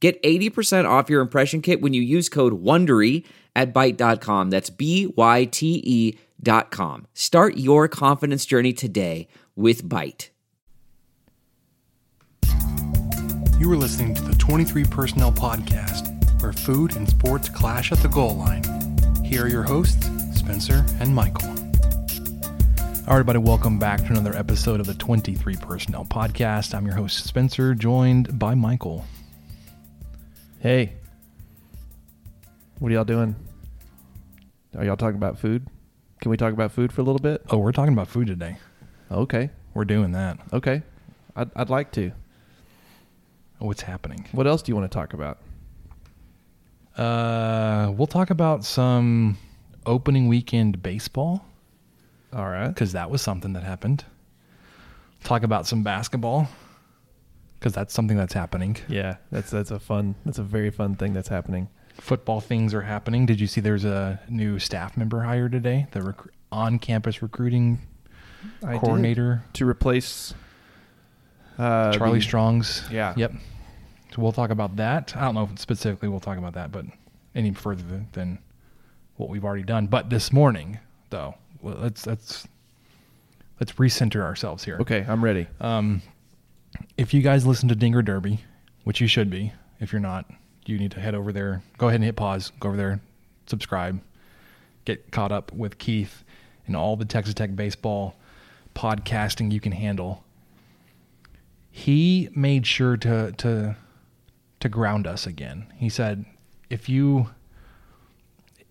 Get 80% off your impression kit when you use code WONDERY at Byte.com. That's B-Y-T-E dot com. Start your confidence journey today with Byte. You are listening to the 23 Personnel Podcast, where food and sports clash at the goal line. Here are your hosts, Spencer and Michael. All right, everybody, welcome back to another episode of the 23 Personnel Podcast. I'm your host, Spencer, joined by Michael. Hey, what are y'all doing? Are y'all talking about food? Can we talk about food for a little bit? Oh, we're talking about food today. Okay, We're doing that. okay. I'd, I'd like to. What's happening? What else do you want to talk about? Uh, we'll talk about some opening weekend baseball All right. because that was something that happened. Talk about some basketball because that's something that's happening. Yeah, that's that's a fun. That's a very fun thing that's happening. Football things are happening. Did you see there's a new staff member hired today? The rec- on-campus recruiting I coordinator, to replace uh, Charlie the- Strong's. Yeah. Yep. So we'll talk about that. I don't know if specifically we'll talk about that, but any further than, than what we've already done. But this morning, though, let's let's let's recenter ourselves here. Okay, I'm ready. Um, if you guys listen to Dinger Derby, which you should be, if you're not, you need to head over there. Go ahead and hit pause. Go over there, subscribe, get caught up with Keith and all the Texas Tech baseball podcasting you can handle. He made sure to to to ground us again. He said, if you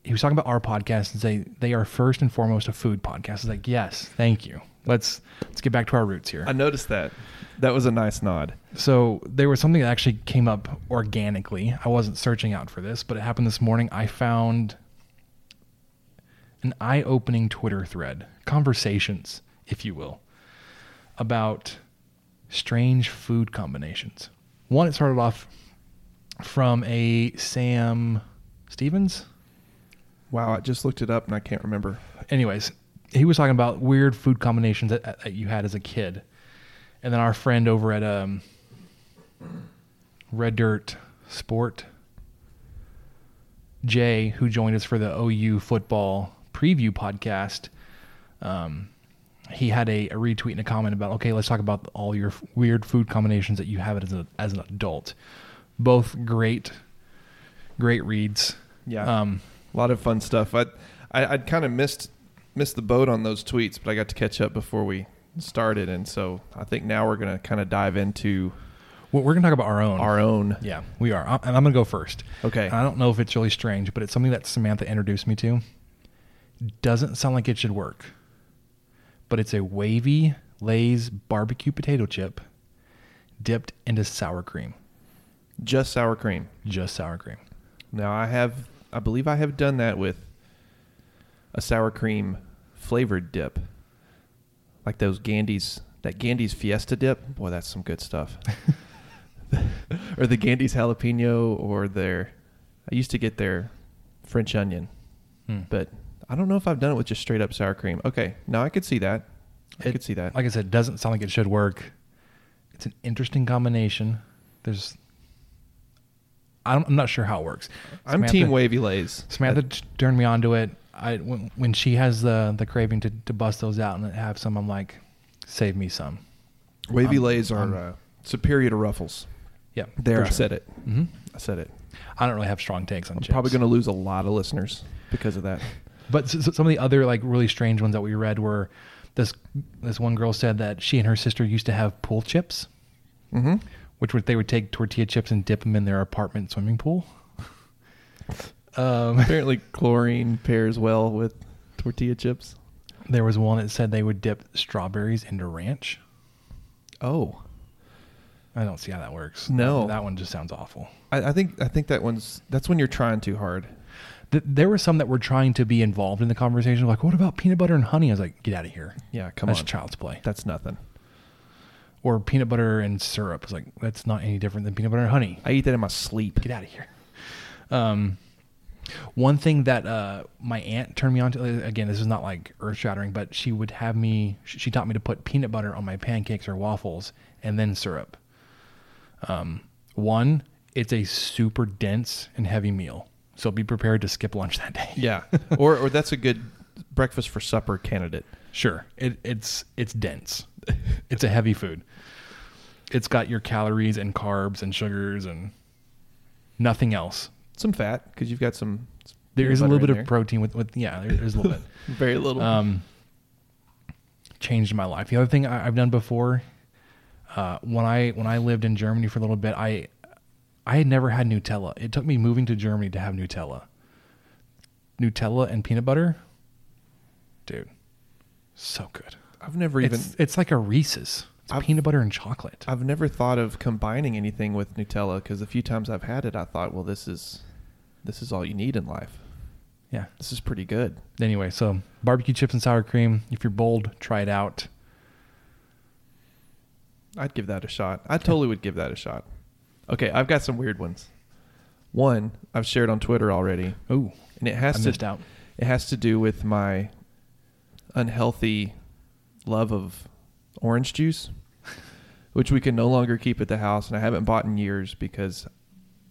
he was talking about our podcast and say they are first and foremost a food podcast. It's like, yes, thank you. Let's let's get back to our roots here. I noticed that. That was a nice nod. So there was something that actually came up organically. I wasn't searching out for this, but it happened this morning. I found an eye-opening Twitter thread, conversations, if you will, about strange food combinations. One, it started off from a Sam Stevens. Wow, I just looked it up and I can't remember. anyways, he was talking about weird food combinations that, that you had as a kid, and then our friend over at um, Red Dirt Sport, Jay, who joined us for the OU football preview podcast, um, he had a, a retweet and a comment about okay, let's talk about all your f- weird food combinations that you have as a, as an adult. Both great, great reads. Yeah. Um, A lot of fun stuff. I, I I'd kind of missed missed the boat on those tweets, but I got to catch up before we started, and so I think now we're gonna kind of dive into what we're going to talk about our own. our own. Yeah, we are. I'm- And I'm going to go first. Okay. I don't know if it's really strange, but it's something that Samantha introduced me to. Doesn't sound like it should work, but it's a wavy Lay's barbecue potato chip dipped into sour cream. Just sour cream. Just sour cream. Now I have, I believe I have done that with a sour cream flavored dip, like those Gandy's, that Gandy's Fiesta dip. Boy, that's some good stuff. or the Gandy's jalapeno, or their, I used to get their French onion, Hmm. but I don't know if I've done it with just straight up sour cream. Okay, now I could see that. I It- could see that. Like I said, it doesn't sound like it should work. It's an interesting combination. There's, I'm not sure how it works. I'm team wavy lays. Samantha turned me on to it. I when, when she has the the craving to, to bust those out and have some, I'm like, save me some. Wavy lays are uh, superior to Ruffles. Yeah, There, for I said it. hmm I said it. I don't really have strong takes on I'm chips. probably going to lose a lot of listeners because of that. But s- s- some of the other like really strange ones that we read were this this one girl said that she and her sister used to have pool chips, Mm-hmm. which would they would take tortilla chips and dip them in their apartment swimming pool. Um, Apparently, chlorine pairs well with tortilla chips. there was one that said they would dip strawberries into ranch. Oh, I don't see how that works. No. that, one just sounds awful. I, I think I think that one's that's when you're trying too hard. Th- there were some that were trying to be involved in the conversation, like, "What about peanut butter and honey?" I was like, "Get out of here! Yeah, come That's on. That's child's play." That's nothing. Or peanut butter and syrup. It's like that's not any different than peanut butter and honey. I eat that in my sleep. Get out of here. Um, one thing that uh, my aunt turned me on to again, this is not like earth shattering, but she would have me. She, taught me to put peanut butter on my pancakes or waffles, and then syrup. Um, one, it's a super dense and heavy meal, so be prepared to skip lunch that day. Yeah, or or that's a good breakfast for supper candidate. Sure, it, it's it's dense. it's a heavy food. It's got your calories and carbs and sugars and nothing else. Some fat because you've got some. There is a little bit of protein with, with yeah, there, there's a little bit. Very little. Um, changed my life. The other thing I, I've done before, uh, when I when I lived in Germany for a little bit, I I had never had Nutella. It took me moving to Germany to have Nutella. Nutella and peanut butter, dude, so good. I've never even. It's it's like a Reese's. It's peanut butter and chocolate. I've never thought of combining anything with Nutella because a few times I've had it, I thought, well, this is this is all you need in life. yeah. This is pretty good. Anyway, so barbecue chips and sour cream. If you're bold, try it out. I'd give that a shot. I totally would give that a shot. Okay, I've got some weird ones. One I've shared on Twitter already, Ooh, and it has I to out. it has to do with my unhealthy love of orange juice, which we can no longer keep at the house, and I haven't bought in years because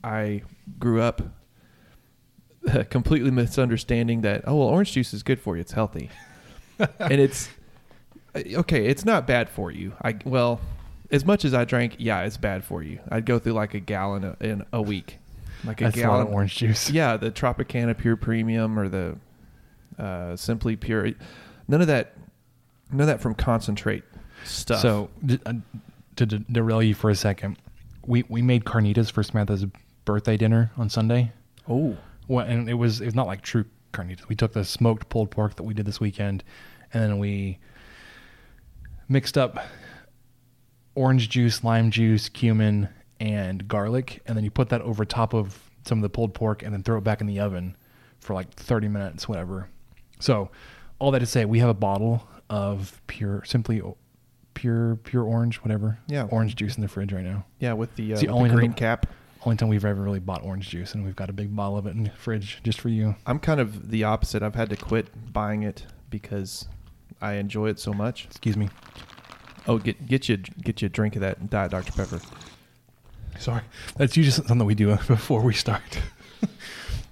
I grew up completely misunderstanding that oh well orange juice is good for you it's healthy and it's okay it's not bad for you i well as much as i drank yeah it's bad for you i'd go through like a gallon a, in a week like a That's a lot gallon of orange juice. yeah, the Tropicana Pure Premium or the uh, Simply Pure. None of that. None of that from concentrate stuff. So uh, to d- derail you for a second, we we made carnitas for Samantha's birthday dinner on Sunday. oh, Well, and it was it was not like true carnitas. We took the smoked pulled pork that we did this weekend, and then we mixed up orange juice, lime juice, cumin, and garlic, and then you put that over top of some of the pulled pork, and then throw it back in the oven for like thirty minutes, whatever. So, all that to say, we have a bottle of pure, simply pure, pure orange, whatever. Yeah. orange juice in the fridge right now. yeah, with the, uh, It's the with only the green cap. Only time we've ever really bought orange juice, and we've got a big bottle of it in the fridge just for you. I'm kind of the opposite. I've had to quit buying it because I enjoy it so much. Excuse me. Oh, get get you get you a drink of that Diet Dr Pepper. Sorry. That's usually something we do before we start.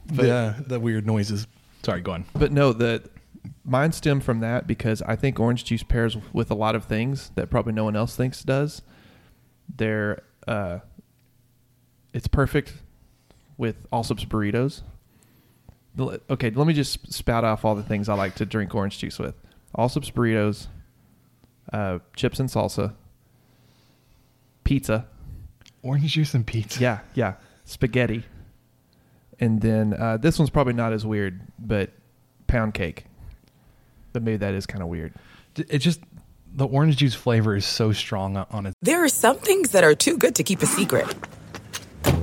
the the weird noises. Sorry, go on. But no, the mine stem from that because I think orange juice pairs with a lot of things that probably no one else thinks does. They're uh, it's perfect with Allsup's burritos. Okay, let me just spout off all the things I like to drink orange juice with. Allsup's burritos, uh, chips and salsa, pizza, Orange juice and pizza. yeah, yeah, spaghetti, and then uh, this one's probably not as weird, but pound cake. But maybe that is kind of weird. D- It's just the orange juice flavor is so strong on- on it. There are some things that are too good to keep a secret.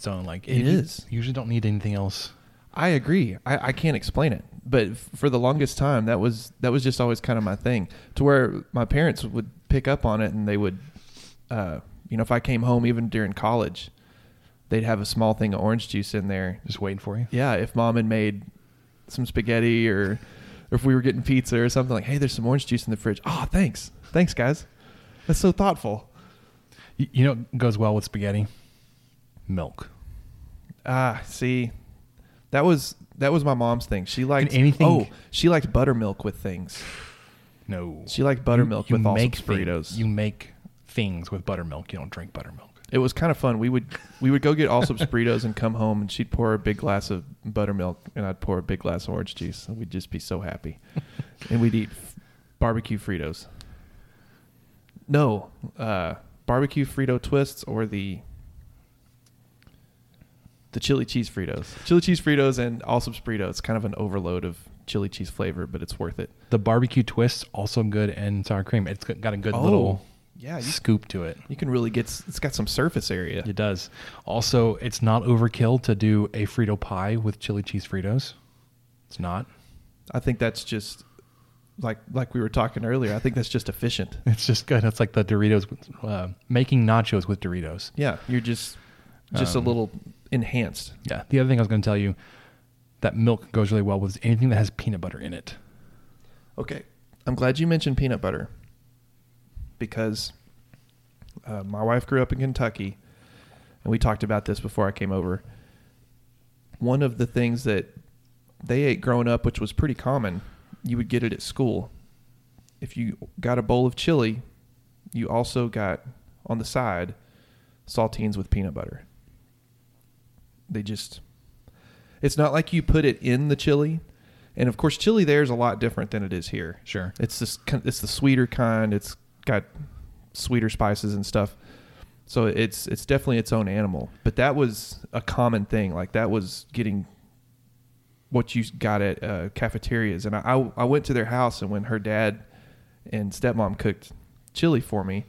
So like It you. Usually don't need anything else. I agree. I, I can't explain it, but f- for the longest time, that was that was just always kind of my thing. To where my parents would pick up on it, and they would, uh, you know, if I came home even during college, they'd have a small thing of orange juice in there. Just waiting for you. Yeah, if mom had made some spaghetti or, or if we were getting pizza or something like, hey, there's some orange juice in the fridge. Oh, thanks, thanks, guys. That's so thoughtful. You, you know what goes well with spaghetti? Milk. Ah, see, that was that was my mom's thing. She liked anything- Oh, she liked buttermilk with things. No. She liked buttermilk You- you with all make Burritos. thing- You make things with buttermilk. You don't drink buttermilk. It was kind of fun. We would we would go get Allsup's burritos and come home, and she'd pour a big glass of buttermilk, and I'd pour a big glass of orange juice, and we'd just be so happy. and we'd eat f- barbecue Fritos. No, uh, barbecue Frito twists or the the chili cheese Fritos. Chili cheese Fritos and Allsup's burritos. Kind of an overload of chili cheese flavor, but it's worth it. The barbecue twist also good and sour cream. It's got got a good Oh, little yeah, you- scoop to it. You can really get. It's got some surface area. It does. Also, it's not overkill to do a Frito pie with chili cheese Fritos. It's not. I think that's just like like we were talking earlier. I think that's just efficient. It's just good. It's like the Doritos, uh, making nachos with Doritos. Yeah, you're just just Um, a little enhanced. Yeah. The other thing I was going to tell you that milk goes really well with anything that has peanut butter in it. Okay, I'm glad you mentioned peanut butter because uh, my wife grew up in Kentucky, and we talked about this before I came over. One of the things that they ate growing up, which was pretty common, you would get it at school. If you got a bowl of chili, you also got on the side saltines with peanut butter. They just it's not like you put it in the chili. And of course chili there is a lot different than it is here. Sure. It's this it's the sweeter kind. It's got sweeter spices and stuff. So it's it's definitely its own animal. But that was a common thing. Like that was getting what you got at uh, cafeterias. And I, I I went to their house and when her dad and stepmom cooked chili for me,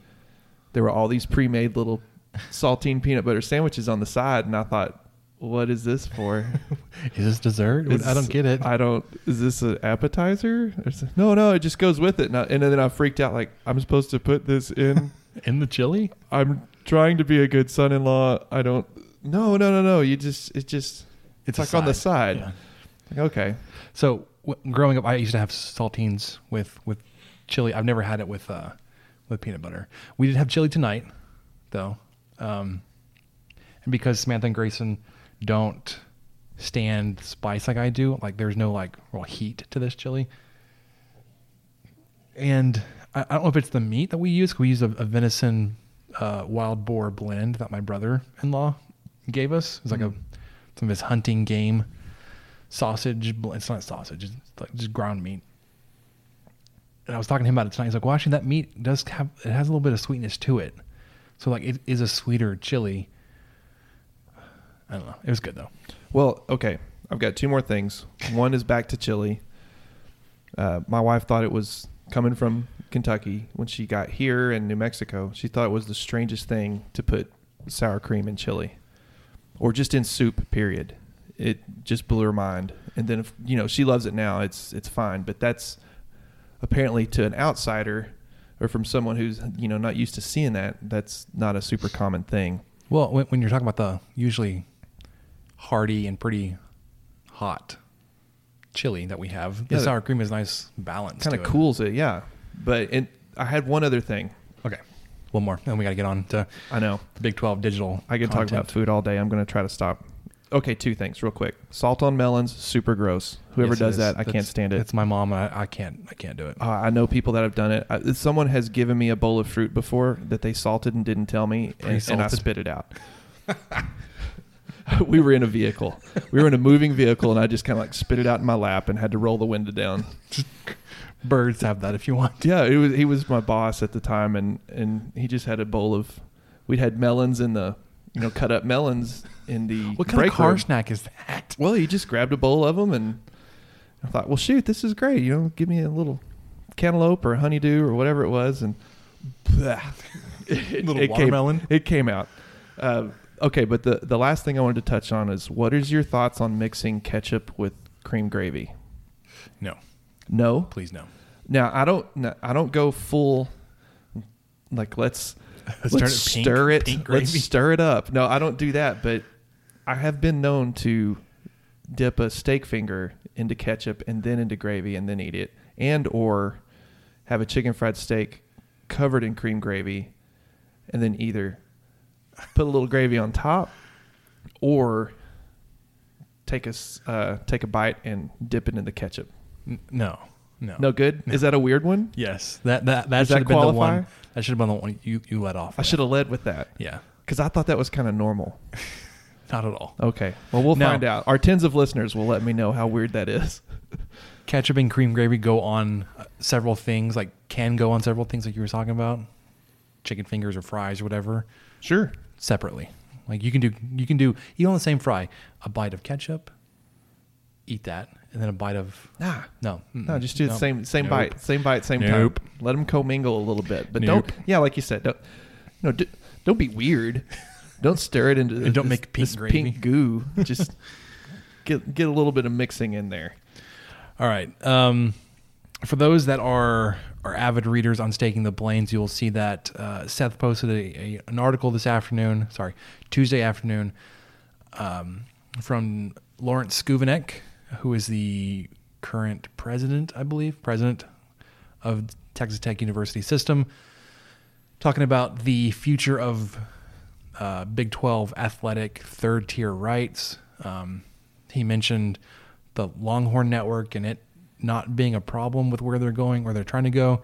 there were all these pre-made little saltine peanut butter sandwiches on the side, and I thought, what is this for? Is this dessert? I don't get it. I don't. Is this an appetizer? Is no, no, it just goes with it. And, I, and then I freaked out. Like I'm supposed to put this in. in the chili? I'm trying to be a good son-in-law. I don't. No, no, no, no. You just. It just. It's, a like on the side. Yeah. Like, okay. So w- growing up, I used to have saltines with with chili. I've never had it with uh, with peanut butter. We did have chili tonight, though, um, and because Samantha and Grayson don't stand spice like I do, like there's no like real heat to this chili. And I, I don't know if it's the meat that we use. We use a, a venison uh, wild boar blend that my brother-in-law gave us. It's like a some of his hunting game sausage. It's not sausage. It's like just ground meat. And I was talking to him about it tonight. He's like, "Well, actually, that meat does have it has a little bit of sweetness to it. So like it is a sweeter chili. I don't know. It was good though. Well, okay. I've got two more things. One is back to chili. Uh, my wife thought it was coming from Kentucky when she got here in New Mexico. She thought it was the strangest thing to put sour cream in chili, or just in soup. Period. It just blew her mind. And then, if, you know, she loves it now. It's it's fine. But that's apparently to an outsider, or from someone who's you know not used to seeing that. That's not a super common thing. Well, when, when you're talking about the usually hearty and pretty hot chili that we have, the Yeah, sour cream is nice balance. Kind to of it. cools it, yeah. But it, I had one other thing. Okay, one more, and we got to get on to I know. the Big Twelve digital. I can talk content. about food all day. I'm going to try to stop. Okay, two things real quick. Salt on melons, super gross. Whoever Yes, does is. that, I That's- can't stand it. It's my mom. And I, I can't. I can't do it. Uh, I know people that have done it. I, someone has given me a bowl of fruit before that they salted and didn't tell me, and, and I Pre-salted. spit it out. we were in a vehicle. We were in a moving vehicle, and I just kind of like spit it out in my lap and had to roll the window down. Birds have that if you want. Yeah, it was. He was my boss at the time, and and he just had a bowl of. We'd had melons in the, you know, cut up melons in the. What kind break of car room. snack is that? Well, he just grabbed a bowl of them, and I thought, well, shoot, this is great. You know, give me a little cantaloupe or honeydew or whatever it was, and blah, it, Little it watermelon? Came, it came out. Uh, okay, but the the last thing I wanted to touch on is what is your thoughts on mixing ketchup with cream gravy? No, No, please no. now I don't. I don't go full. Like let's Let's let's it pink- stir it. let's stir it up. No, I don't do that, but I have been known to dip a steak finger into ketchup and then into gravy and then eat it, and or have a chicken fried steak covered in cream gravy, and then either put a little gravy on top or take a uh, take a bite and dip it in the ketchup. N- No, no, No good. Is that a weird one? Yes, that that that Does should that have been the one. That should have been the one you you let off. I should have led with that Yeah, because I thought that was kind of normal. not at all. Okay. Well, we'll No. find out. Our tens of listeners will let me know how weird that is. Ketchup and cream gravy go on uh, several things. Like can go on several things, like you were talking about, chicken fingers or fries or whatever, Sure. Separately. Like you can do you can do even on the same fry, a bite of ketchup, eat that, and then a bite of Nah. no, No, just do the no. same same Nope. bite, same bite, same Nope. time. Let them commingle a little bit, but Nope. don't. Yeah, like you said, don't. No, d- don't be weird. Don't stir it into. And don't make pink this pink goo. Just get get a little bit of mixing in there. All right. Um, for those that are are avid readers on Staking the Plains, you'll see that uh, Seth posted a, a, an article this afternoon. Sorry, Tuesday afternoon, um, from Lawrence Schovanec, who is the current president, I believe, president of Texas Tech University system, talking about the future of uh, Big 12 athletic third tier rights. Um, he mentioned the Longhorn Network and it not being a problem with where they're going or they're trying to go.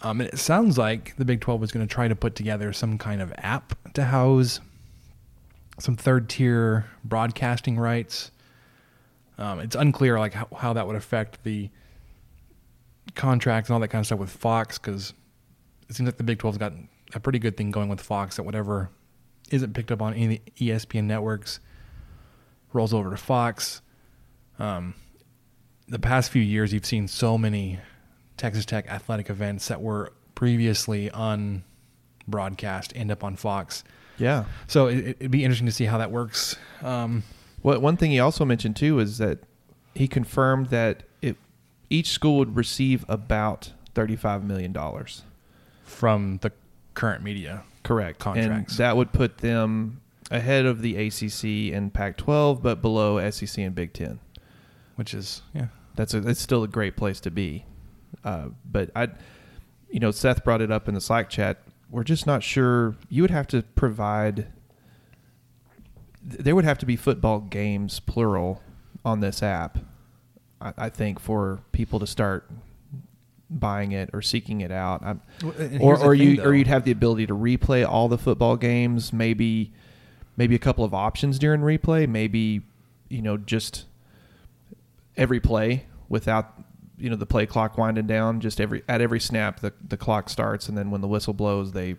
Um, and it sounds like the Big 12 is going to try to put together some kind of app to house some third tier broadcasting rights. Um, it's unclear like how, how that would affect the contracts and all that kind of stuff with Fox because it seems like the Big 12's got a pretty good thing going with Fox that whatever isn't picked up on any of the ESPN networks rolls over to Fox. Um, the past few years, you've seen so many Texas Tech athletic events that were previously on broadcast end up on Fox. Yeah. So it, it'd be interesting to see how that works. Um, What one thing he also mentioned too is that he confirmed that it each school would receive about thirty five million dollars. from the current media. Correct. Contracts. And that would put them ahead of the ACC and Pac-12, but below SEC and Big Ten. which is yeah. That's a, that's still a great place to be. Uh, but I, you know, Seth brought it up in the Slack chat. We're just not sure. You would have to provide. There would have to be football games plural on this app. I, I think for people to start buying it or seeking it out. I'm, Well, or or you though. or you'd have the ability to replay all the football games. Maybe maybe a couple of options during replay. Maybe you know just every play without you know the play clock winding down. Just every at every snap the the clock starts, and then when the whistle blows, they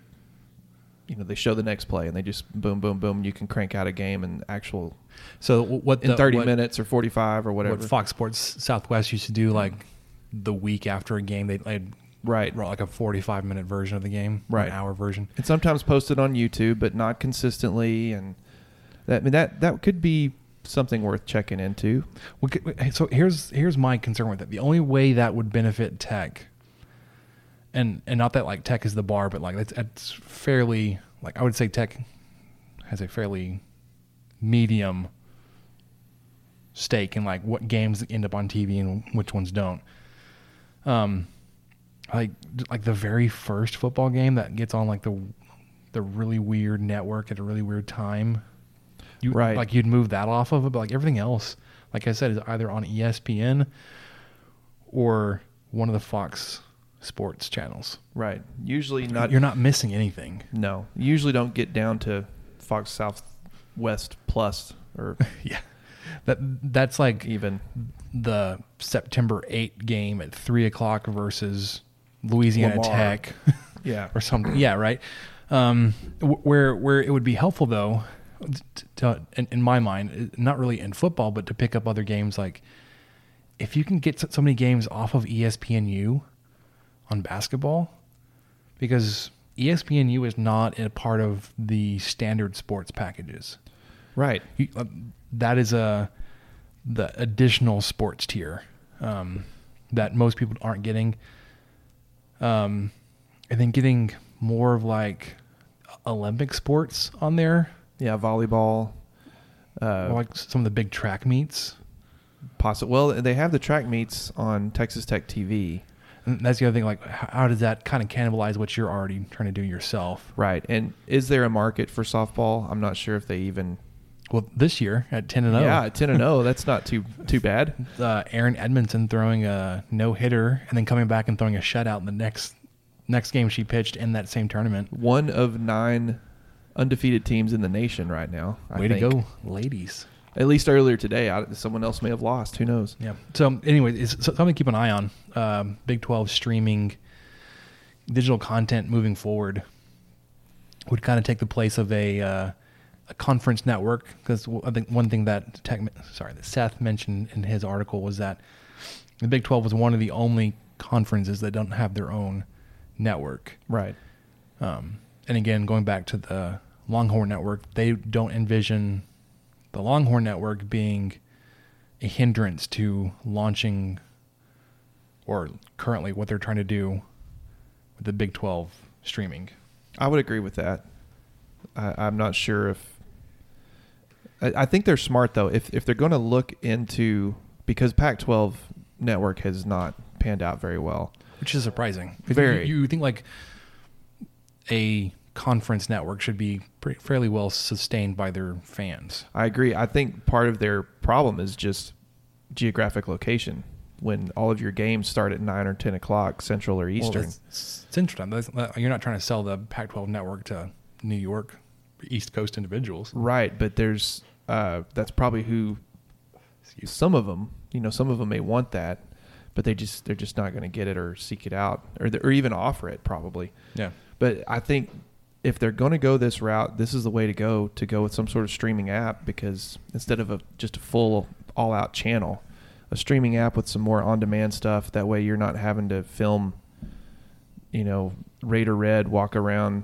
you know they show the next play, and they just boom boom boom. You can crank out a game and actual So what in the- thirty what- minutes or forty five or whatever. What Fox Sports Southwest used to do, like the week after a game, they they'd Right. like a forty-five minute version of the game, Right. an hour version. and sometimes posted on YouTube, but not consistently. And that I mean that that could be something worth checking into. Well, So here's here's my concern with it. The only way that would benefit Tech, and and not that like Tech is the bar, but like it's, it's fairly like I would say Tech has a fairly medium stake in like what games end up on TV and which ones don't. Um, like like the very first football game that gets on like the the really weird network at a really weird time. You, Right. Like you'd move that off of it, but like everything else, like I said, is either on ESPN or one of the Fox Sports channels. Right. Usually not. You're not missing anything. No. Usually don't get down to Fox Southwest Plus or Yeah. That that's like even. the September 8 game at three o'clock versus Louisiana Lamar. Tech. Yeah. or something. Yeah, right. Um, where where it would be helpful though, to, in, in my mind, not really in football, but to pick up other games like if you can get so many games off of ESPNU on basketball, because ESPNU is not a part of the standard sports packages. Right. You, uh, that is a the additional sports tier um, that most people aren't getting. Um, and then getting more of like Olympic sports on there, Yeah, volleyball. Uh, like some of the big track meets. Possible. well, they have the track meets on Texas Tech TV, And that's the other thing. Like, how does that kind of cannibalize what you're already trying to do yourself? right? And is there a market for softball? I'm not sure if they even. Well, this year at ten and oh. zero, Yeah, ten and zero. That's not too too bad. uh, Erin Edmoundson throwing a no hitter and then coming back and throwing a shutout in the next next game she pitched in that same tournament. One of nine undefeated teams in the nation right now. I Way think. to go, ladies! At least earlier today, I, someone else may have lost. Who knows? Yeah. So, anyway, it's so- something to keep an eye on. Um, Big Twelve streaming digital content moving forward would kind of take the place of a, uh, a conference network because I think one thing that tech, sorry that Seth mentioned in his article was that the Big Twelve was one of the only conferences that don't have their own network. Right. Um, and again, going back to the Longhorn Network, they don't envision the Longhorn Network being a hindrance to launching or currently what they're trying to do with the Big 12 streaming. I would agree with that. I, I'm not sure if. I, I think they're smart though. If if they're going to look into because Pac-12 network has not panned out very well. Which is surprising. Very. You, you think like a conference network should be pretty, fairly well sustained by their fans. I agree. I think part of their problem is just geographic location. When all of your games start at nine or ten o'clock Central or Eastern, that's Central Time. That's, uh, you're not trying to sell the Pac-12 network to New York, East Coast individuals. right? But there's uh, that's probably who some of them. You know, some of them may want that, but they just they're just not going to get it or seek it out or or even offer it probably. Yeah. But I think if they're going to go this route, this is the way to go to go with some sort of streaming app because instead of a just a full all out channel, a streaming app with some more on demand stuff. That way you're not having to film, you know, Raider Red walk around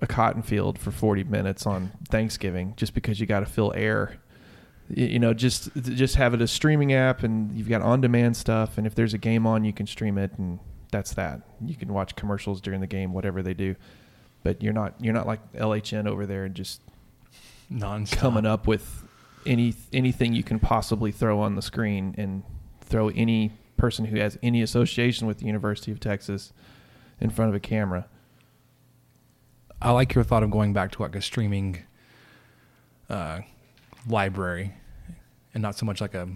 a cotton field for 40 minutes on Thanksgiving just because you got to fill air. You know, just just have it a streaming app and you've got on demand stuff. And if there's a game on, you can stream it and that's that. You can watch commercials during the game, whatever they do. But you're not you're not like LHN over there and just non coming up with any anything you can possibly throw on the screen and throw any person who has any association with the University of Texas in front of a camera. I like your thought of going back to like a streaming uh, library and not so much like a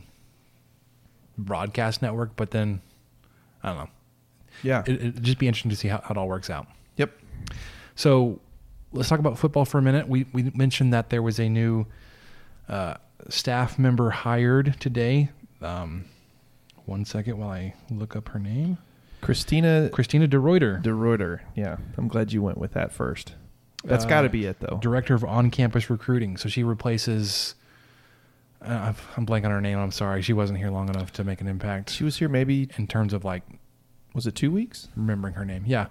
broadcast network, but then I don't know. Yeah. It, it'd just be interesting to see how, how it all works out. yep. So let's talk about football for a minute. We we mentioned that there was a new uh, staff member hired today. Um, one second while I look up her name. Christina Christina DeReuter, De Ruyter. Yeah. I'm glad you went with that first. That's Uh, got to be it though. director of on-campus recruiting. So she replaces. Uh, I'm blanking on her name. I'm sorry. She wasn't here long enough to make an impact She was here maybe in terms of like was it 2 weeks? remembering her name. Yeah,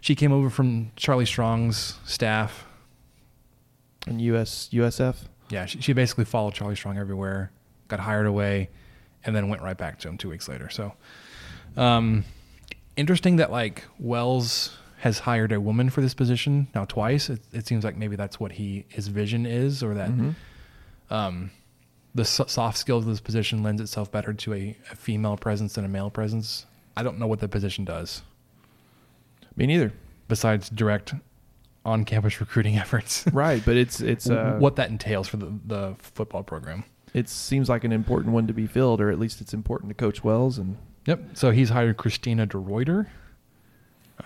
she came over from Charlie Strong's staff. In US USF? Yeah, she, she basically followed Charlie Strong everywhere, got hired away, and then went right back to him two weeks later. So, um, interesting that like Wells has hired a woman for this position now twice. It, it seems like maybe that's what he his vision is, or that um, the so- soft skills of this position lends itself better to a, a female presence than a male presence. I don't know what the position does Me neither. besides direct on-campus recruiting efforts. Right, but it's it's uh what that entails for the, the football program. it seems like an important one to be filled or at least it's important to coach Wells and Yep. So he's hired Christina DeReuter.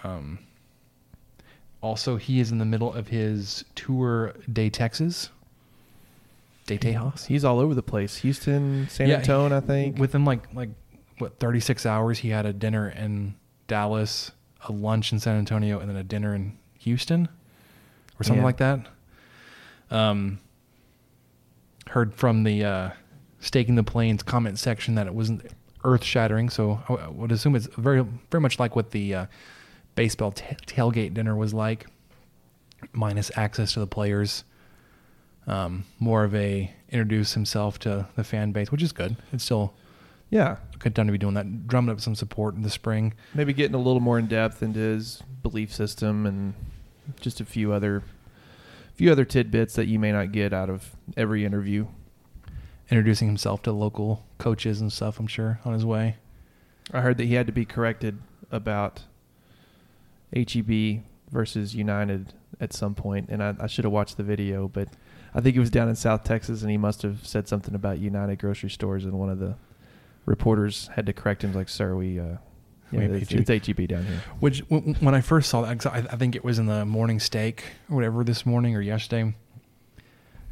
Um, also, he is in the middle of his tour de Texas. De Tejas. he's all over the place. Houston, San Yeah, Antonio, I think. Within like like what thirty six hours, he had a dinner in Dallas, a lunch in San Antonio, and then a dinner in Houston, or something Yeah. like that. Um, heard from the uh, staking the plains comment section that it wasn't earth shattering, so I I would assume it's very very much like what the uh, baseball t- tailgate dinner was like, minus access to the players um, more of a introduce himself to the fan base, which is good. It's still Yeah, Good time to be doing that. Drumming up some support in the spring. maybe getting a little more in depth into his belief system and just a few other few other tidbits that you may not get out of every interview. Introducing himself to local coaches and stuff. I'm sure on his way. I heard that he had to be corrected about HEB versus United at some point, and I, I should have watched the video, but I think he was down in South Texas, and he must have said something about United grocery stores, in one of the reporters had to correct him, like, "Sir, we, uh, yeah, We it's, HEB." it's HEB down here." Which when when I first saw that, 'cause I, I think it was in the morning steak or whatever this morning or yesterday.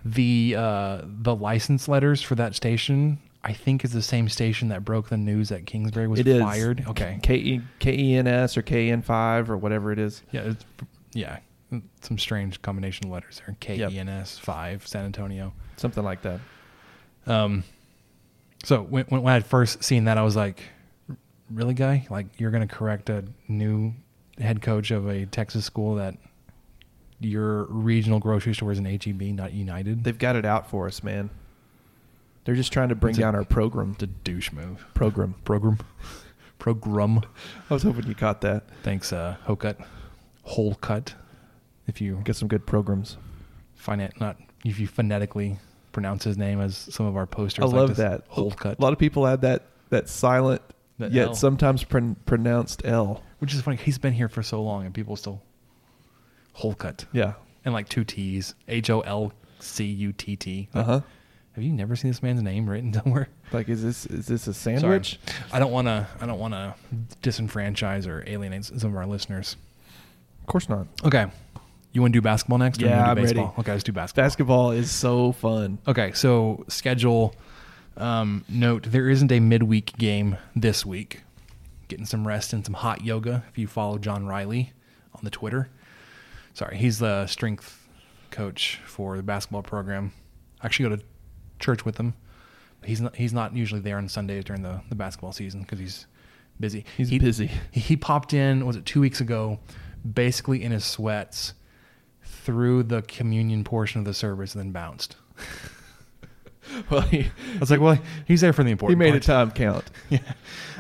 The uh, the license letters for that station, I think, is the same station that broke the news that Kingsbury was It is fired. Okay, K E K E N S or K N five or whatever it is. yeah, it's, yeah, some strange combination of letters there. K E N S five San Antonio. Something like that. Um, so when, when I had first seen that, I was like, "Really, guy? Like you're going to correct a new head coach of a Texas school that your regional grocery store is an HEB, not United?" They've got it out for us, man. They're just trying to bring It's a- down our program. It's a douche move. Program. Program, program. I was hoping you caught that. Thanks, uh, Hocutt, whole cut. If you Get some good programs. finan not if you phonetically pronounce his name as some of our posters. I like love that. whole cut. A lot of people add that that silent That yet L. sometimes pron- pronounced L. which is funny. He's been here for so long, and people still whole cut. Yeah. and like two T's. H O L C U T T. Uh huh. Have you never seen this man's name written somewhere? Like, is this is this a Sorry. sandwich? I don't want to. I don't want to disenfranchise or alienate some of our listeners. Of course not. Okay, you want to do basketball next? or you Yeah, wanna I'm do ready. Okay, let's do basketball. Basketball is so fun. Okay, so schedule. Um, note there isn't a midweek game this week. Getting some rest and some hot yoga. If you follow John Riley on the Twitter, sorry, he's the strength coach for the basketball program. I actually go to church with him. But he's not. He's not usually there on Sundays during the, the basketball season because he's busy. He's He- busy. He, he popped in. Was it two weeks ago? Basically in his sweats through the communion portion of the service and then bounced. Well, he, I was like, well, he's there for the important. he made a time count. Yeah.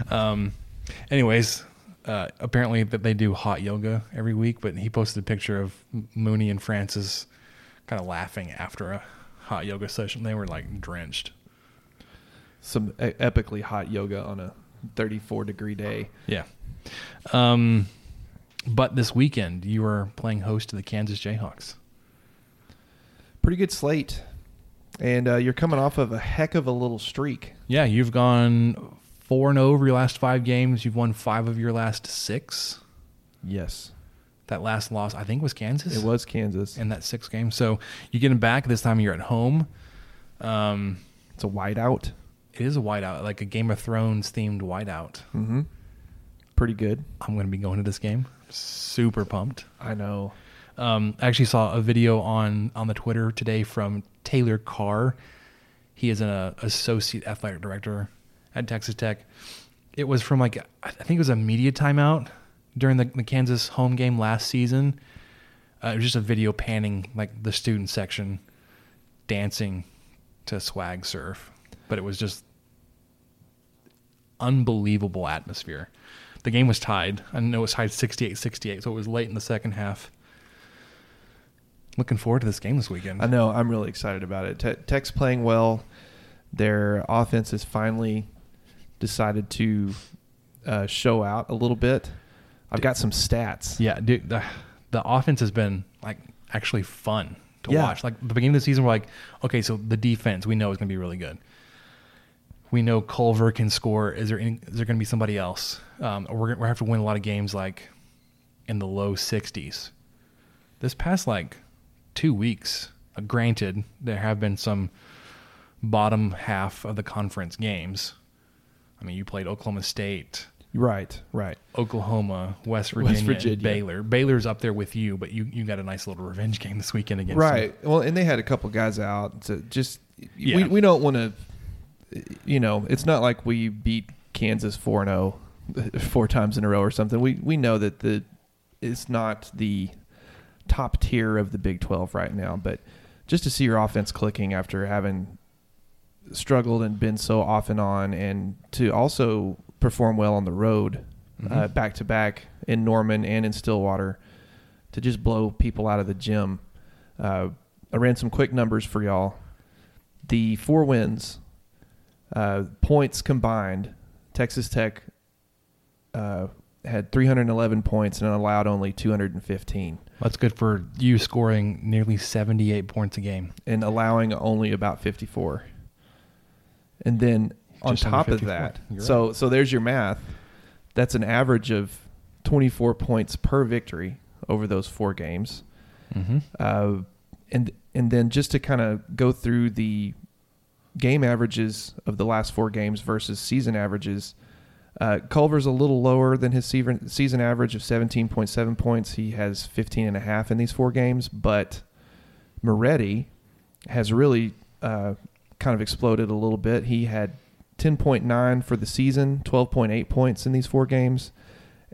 Um, anyways, uh, apparently that they do hot yoga every week, but he posted a picture of Mooney and Francis kind of laughing after a hot yoga session. They were like drenched. Some epically hot yoga on a 34 degree day. Yeah. Um, but this weekend you were playing host to the Kansas Jayhawks. Pretty good slate. And uh, you're coming off of a heck of a little streak. Yeah, you've gone four and over your last five games. You've won five of your last six. Yes. That last loss, I think, was Kansas. It was Kansas. in that six game. So you're getting back this time. You're at home. Um, It's a whiteout. it is a whiteout, like a Game of Thrones themed whiteout. Mm-hmm. Pretty good. I'm going to be going to this game. Super pumped. I know. Um, I actually saw a video on on the Twitter today from Taylor Carr. He is an uh, associate athletic director at Texas Tech. It was from like I think it was a media timeout during the, the Kansas home game last season. Uh, it was just a video panning like the student section dancing to swag surf, but it was just unbelievable atmosphere. The game was tied. I know it was tied 68-68, so it was late in the second half. Looking forward to this game this weekend. I know. I'm really excited about it. Te- Tech's playing well. Their offense has finally decided to uh, show out a little bit. I've got some stats. Yeah, dude, the, the offense has been like actually fun to Yeah. watch. Like the beginning of the season, we're like, okay, so the defense we know is going to be really good. We know Culver can score. Is there any, is there going to be somebody else? Um, or we're gonna- have to win a lot of games like in the low 60s. This past like two weeks, uh, granted, there have been some bottom half of the conference games. I mean, you played Oklahoma State. Right, right. Oklahoma, West West Virginia, Virginia. Baylor. Baylor's up there with you, but you, you got a nice little revenge game this weekend against Right. them. Well, and they had a couple guys out. So just Yeah. we we don't want to. You know, it's not like we beat Kansas four and zero four times in a row or something. We we know that the it's not the top tier of the Big Twelve right now, but just to see your offense clicking after having struggled and been so off and on, and to also perform well on the road, uh, back to back in Norman and in Stillwater, to just blow people out of the gym. Uh, I ran some quick numbers for y'all. The four wins, uh, points combined, Texas Tech uh, had 311 points and allowed only 215, That's good for you scoring nearly 78 points a game. and allowing only about 54. And then on Just top of that, You're so so there's your math. That's an average of 24 points per victory over those four games. Mm-hmm. Uh, and and then just to kind of go through the game averages of the last four games versus season averages, uh, Culver's a little lower than his season average of 17.7 points. He has 15 and a half in these four games, but Moretti has really uh, kind of exploded a little bit. He had 10.9 for the season, 12.8 points in these four games,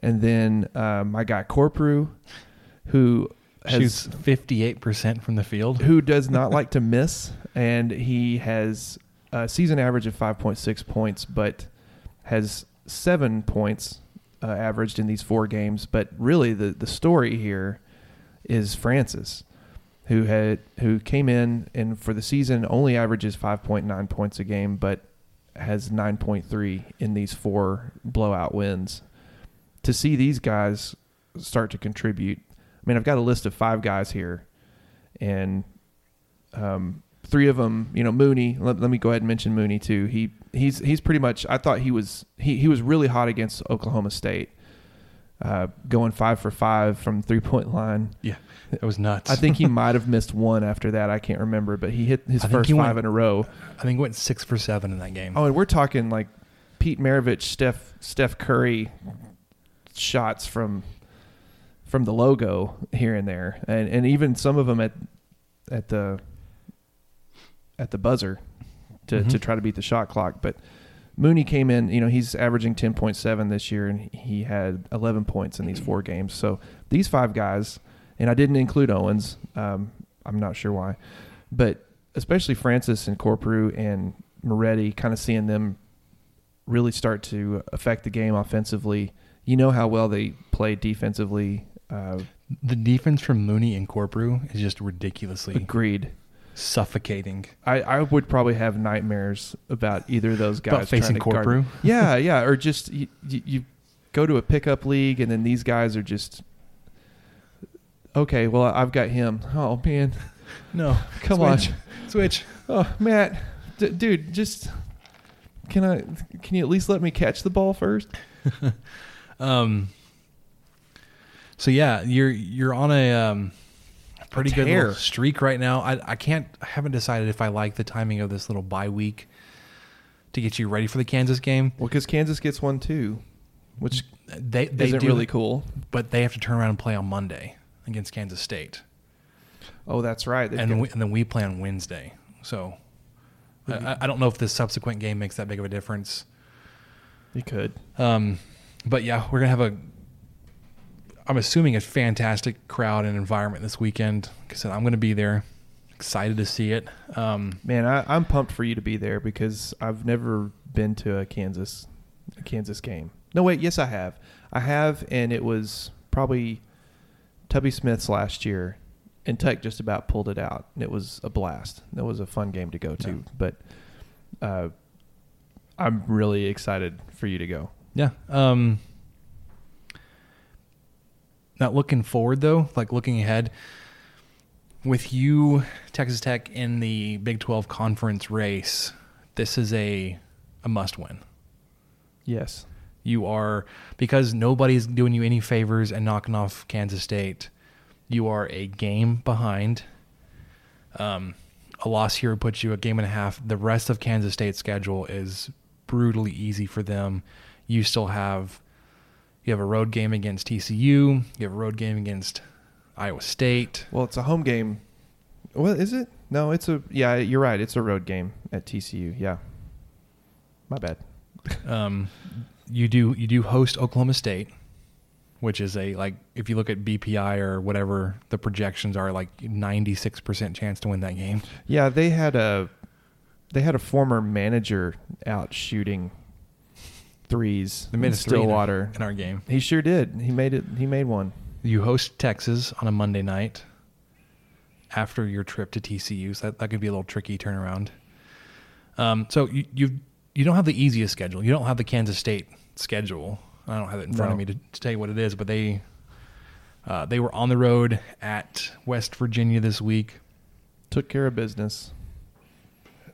and then uh, my guy Corprew, who has Shoots 58% from the field. who does not like to miss, and he has a season average of 5.6 points, but has seven points uh, averaged in these four games. But really, the the story here is Francis, who had who came in and for the season only averages 5.9 points a game, but has 9.3 in these four blowout wins. To see these guys start to contribute, mean, I've got a list of five guys here, and um, three of them, you know, Mooney. Let, let me go ahead and mention Mooney too. He he's he's pretty much. I thought he was he he was really hot against Oklahoma State, uh, going five for five from three point line. Yeah, it was nuts. I think he might have missed one after that. I can't remember, but he hit his I first five went- in a row. I think he went six for seven in that game. Oh, and we're talking like Pete Maravich, Steph Steph Curry shots from from the logo here and there, and and even some of them at at the at the buzzer to to Mhm. try to beat the shot clock. But Mooney came in, you know, he's averaging ten point seven this year, and he had eleven points in these four games. So these five guys, and I didn't include Owens. Um, I'm not sure why, but especially Francis and Corprew and Moretti, kind of seeing them really start to affect the game offensively. You know how well they play defensively. Uh, The defense from Mooney and Corprew is just ridiculously agreed. suffocating. I, I would probably have nightmares about either of those guys About facing trying to guard- Corprew? Yeah, yeah, or just you, you, you go to a pickup league and then these guys are just okay. Well, I've got him. Oh man, No, come switch. on. Switch. Oh, Matt, d- dude, just can I? Can you at least let me catch the ball first? Um. So yeah, you're you're on a um, pretty good little streak right now. I I can't I haven't decided if I like the timing of this little bye week to get you ready for the Kansas game. Well, because Kansas gets one too, which They they isn't do, really cool. but they have to turn around and play on Monday against Kansas State, Oh, that's right. They've and we, and then we play on Wednesday. So I- I, I don't know if this subsequent game makes that big of a difference. you could. Um, but yeah, we're gonna have a. I'm assuming a fantastic crowd and environment this weekend. Like I said, I'm gonna be there. Excited to see it. Um, Man, I, I'm pumped for you to be there because I've never been to a Kansas a Kansas game. No, wait, yes, I have. I have, and it was probably Tubby Smith's last year, and Tech just about pulled it out. And it was a blast. It was a fun game to go to. Yeah. But uh, I'm really excited for you to go. yeah. Um, not looking forward though, like looking ahead. With you, Texas Tech in the Big 12 conference race, this is a a must win. Yes. You are because nobody's doing you any favors and knocking off Kansas State. You are a game behind. Um, a loss here puts you a game and a half. The rest of Kansas State's schedule is brutally easy for them. You still have you have a road game against TCU. You have a road game against Iowa State. Well, it's a home game. What is it? No, it's a yeah. You're right. It's a road game at TCU. Yeah. My bad. Um, you do you do host Oklahoma State, which is a like if you look at BPI or whatever the projections are, like ninety six percent chance to win that game. Yeah, they had a they had a former manager out shooting threes They made in a three in our- Stillwater. in our game. He sure did. He made it. He made one. You host Texas on a Monday night after your trip to TCU. So that, that could be a little tricky turnaround. Um, so you you you don't have the easiest schedule. You don't have the Kansas State schedule. I don't have it in front of me to, to tell you what it is, but they uh, they were on the road at West Virginia this week. Took care of business.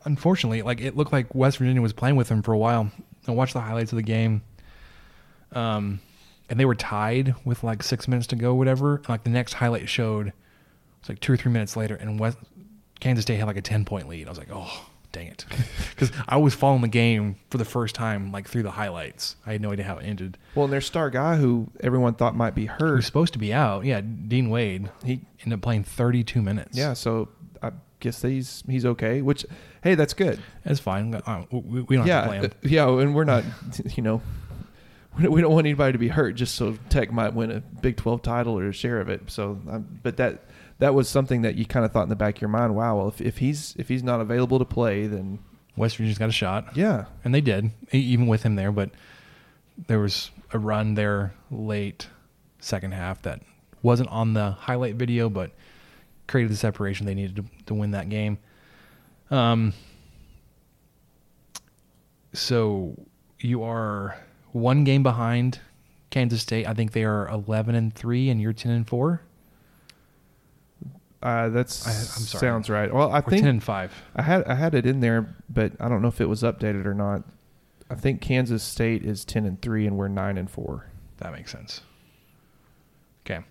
Unfortunately, like it looked like West Virginia was playing with them for a while. I watched the highlights of the game. Um, and they were tied with like six minutes to go, whatever. And, like the next highlight showed, it's like two or three minutes later, and West Kansas State had like a ten point lead. I was like, oh, dang it, because I was following the game for the first time like through the highlights. I had no idea how it ended. Well, and their star guy, who everyone thought might be He was supposed to be out. Yeah, Dean Wade. he ended up playing thirty two minutes. yeah. So Guess he's he's okay. Which, hey, that's good. that's fine. Uh, we, we don't have to play Yeah, him. uh, yeah, and we're not, you know, we don't- want anybody to be hurt just so Tech might win a Big Twelve title or a share of it. So, um, but that that was something that you kind of thought in the back of your mind. Wow, well, if, if he's if he's not available to play, then West Virginia's got a shot. yeah, and they did even with him there but there was a run there late second half that wasn't on the highlight video but created the separation they needed to, to win that game um so you are one game behind Kansas State I think they are 11 and 3 and you're 10 and 4 uh, that's I- I'm sorry. sounds right. Well, I or think 10 and 5 I had I had it in there, but I don't know if it was updated or not. I think Kansas State is ten and three, and we're nine and four. That makes sense. Okay.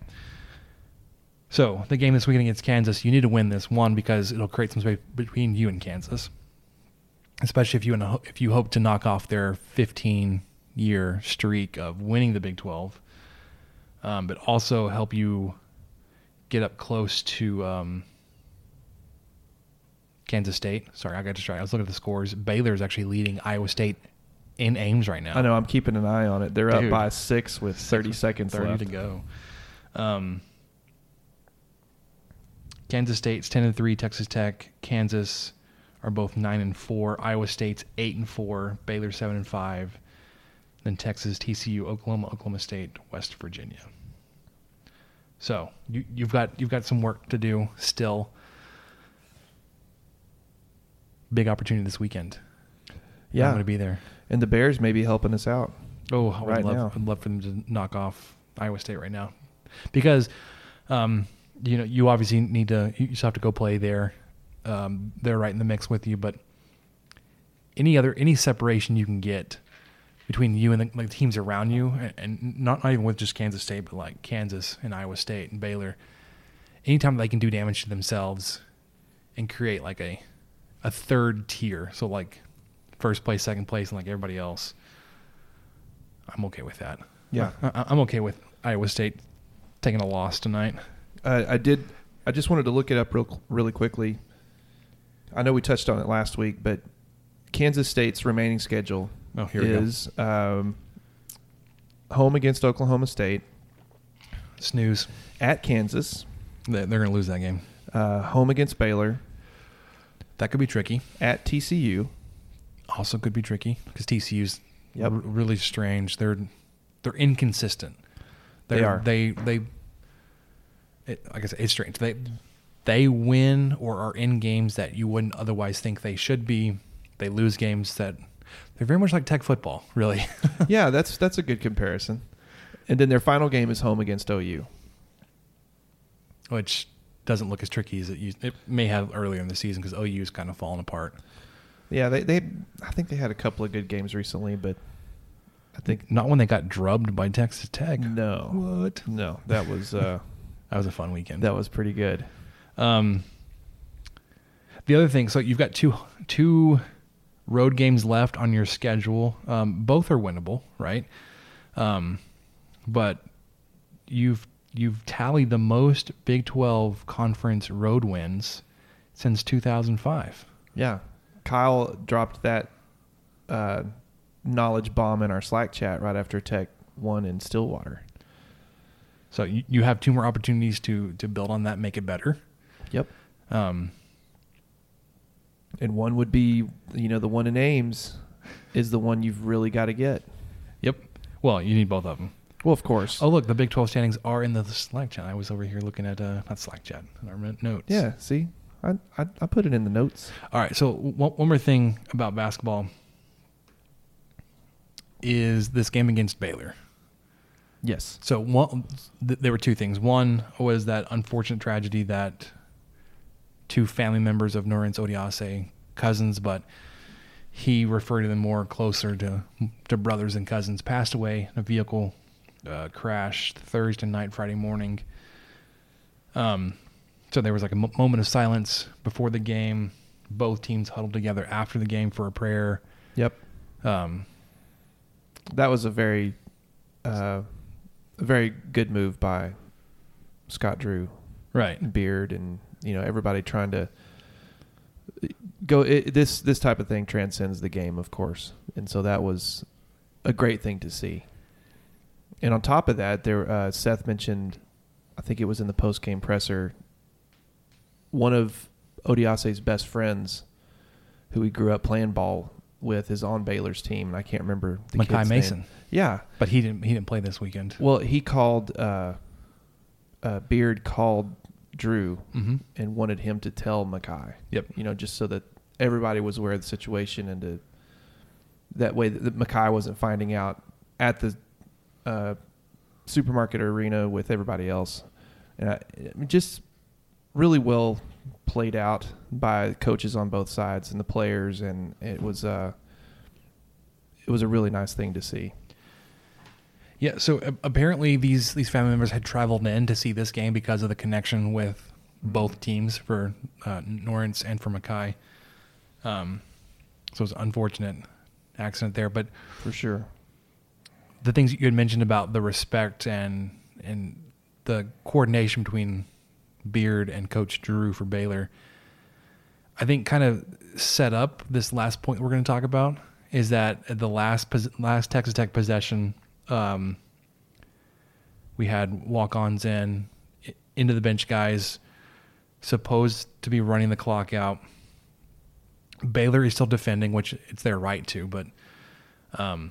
So the game this weekend against Kansas, you need to win this one because it'll create some space between you and Kansas, especially if you and if you hope to knock off their 15 year streak of winning the Big 12, um, but also help you get up close to um, Kansas State. Sorry, I got distracted. I was looking at the scores. Baylor is actually leading Iowa State in Ames right now. I know I'm keeping an eye on it. They're Dude. up by six with thirty seconds 30 left. to go. Um, Kansas State's 10 and 3, Texas Tech, Kansas are both 9 and 4, Iowa State's 8 and 4, Baylor 7 and 5, then Texas, TCU, Oklahoma, Oklahoma State, West Virginia. So, you you've got you've got some work to do still. Big opportunity this weekend. Yeah, I'm going to be there. and the Bears may be helping us out. Oh, I would right love, now. I'd love for them to knock off Iowa State right now, because, um, you know, you obviously need to. You just have to go play there. Um, they're right in the mix with you, but any other any separation you can get between you and the like, teams around you, and, and not not even with just Kansas State, but like Kansas and Iowa State and Baylor. Anytime they can do damage to themselves and create like a a third tier, so like first place, second place, and like everybody else. I'm okay with that. Yeah. I, I'm okay with Iowa State taking a loss tonight. Uh, I did. I just wanted to look it up real really quickly. I know we touched on it last week, but Kansas State's remaining schedule Oh, is um, home against Oklahoma State, Snooze. at Kansas, They- They're going to lose that game. uh, home against Baylor, That could be tricky. at TCU, Also could be tricky because TCU's Yep. r- really strange. They're they're inconsistent. They They're- are. They they. It, like I said, it's strange. They they win or are in games that you wouldn't otherwise think they should be. They lose games that they're very much like Tech football, really. yeah, that's that's a good comparison. And then their final game is home against OU. which doesn't look as tricky as it used. It may have earlier in the season because OU's kind of fallen apart. Yeah, they they I think they had a couple of good games recently, but I think Not when they got drubbed by Texas Tech. no, What? no, that was uh, That was a fun weekend. that was pretty good. Um, the other thing, so you've got two two road games left on your schedule. Um, both are winnable, right? Um, but you've you've tallied the most Big Twelve conference road wins since 2005. Yeah, Kyle dropped that uh, knowledge bomb in our Slack chat right after Tech won in Stillwater. So you, you have two more opportunities to to build on that, make it better. Yep. Um, And one would be, you know, the one in Ames is the one you've really got to get. Yep. Well, you need both of them. Well, of course. Oh, look, the Big 12 standings are in the Slack chat. I was over here looking at, uh, not Slack chat, in our min- notes. yeah. See, I, I I put it in the notes. All right. So, one, one more thing about basketball is this game against Baylor. Yes. So, one, th- there were two things. One was that unfortunate tragedy that two family members of Norense Odiase, cousins, but he referred to them more closer to to brothers and cousins, passed away in a vehicle uh, crash Thursday night, Friday morning. Um, so there was like a moment of silence before the game. Both teams huddled together after the game for a prayer. Yep. Um, That was a very, uh, a very good move by Scott Drew, right. Beard, and you know everybody trying to go. It, this this type of thing transcends the game, of course, and so that was a great thing to see. And on top of that, there uh, Seth mentioned, I think it was in the post game presser, one of Odiase's best friends, who he grew up playing ball with, is on Baylor's team, and I can't remember the Makai kid's name. Mason. Yeah, But he didn't. He didn't play this weekend. well, he called uh, uh, Beard called Drew Mm-hmm. and wanted him to tell Makai. Yep. You know, just so that everybody was aware of the situation and to that way that Makai wasn't finding out at the uh, supermarket or arena with everybody else. And I, I mean, just really well played out by coaches on both sides and the players, and it was uh, it was a really nice thing to see. Yeah. So uh, apparently, these these family members had traveled in to see this game because of the connection with both teams for uh, Norense and for Makai. Um, so it was an unfortunate accident there, but For sure. the things you had mentioned about the respect and and the coordination between Beard and Coach Drew for Baylor, I think kind of set up this last point we're going to talk about is that the last last Texas Tech possession, um, we had walk-ons in into the bench guys supposed to be running the clock out. Baylor is still defending, which it's their right to, but um,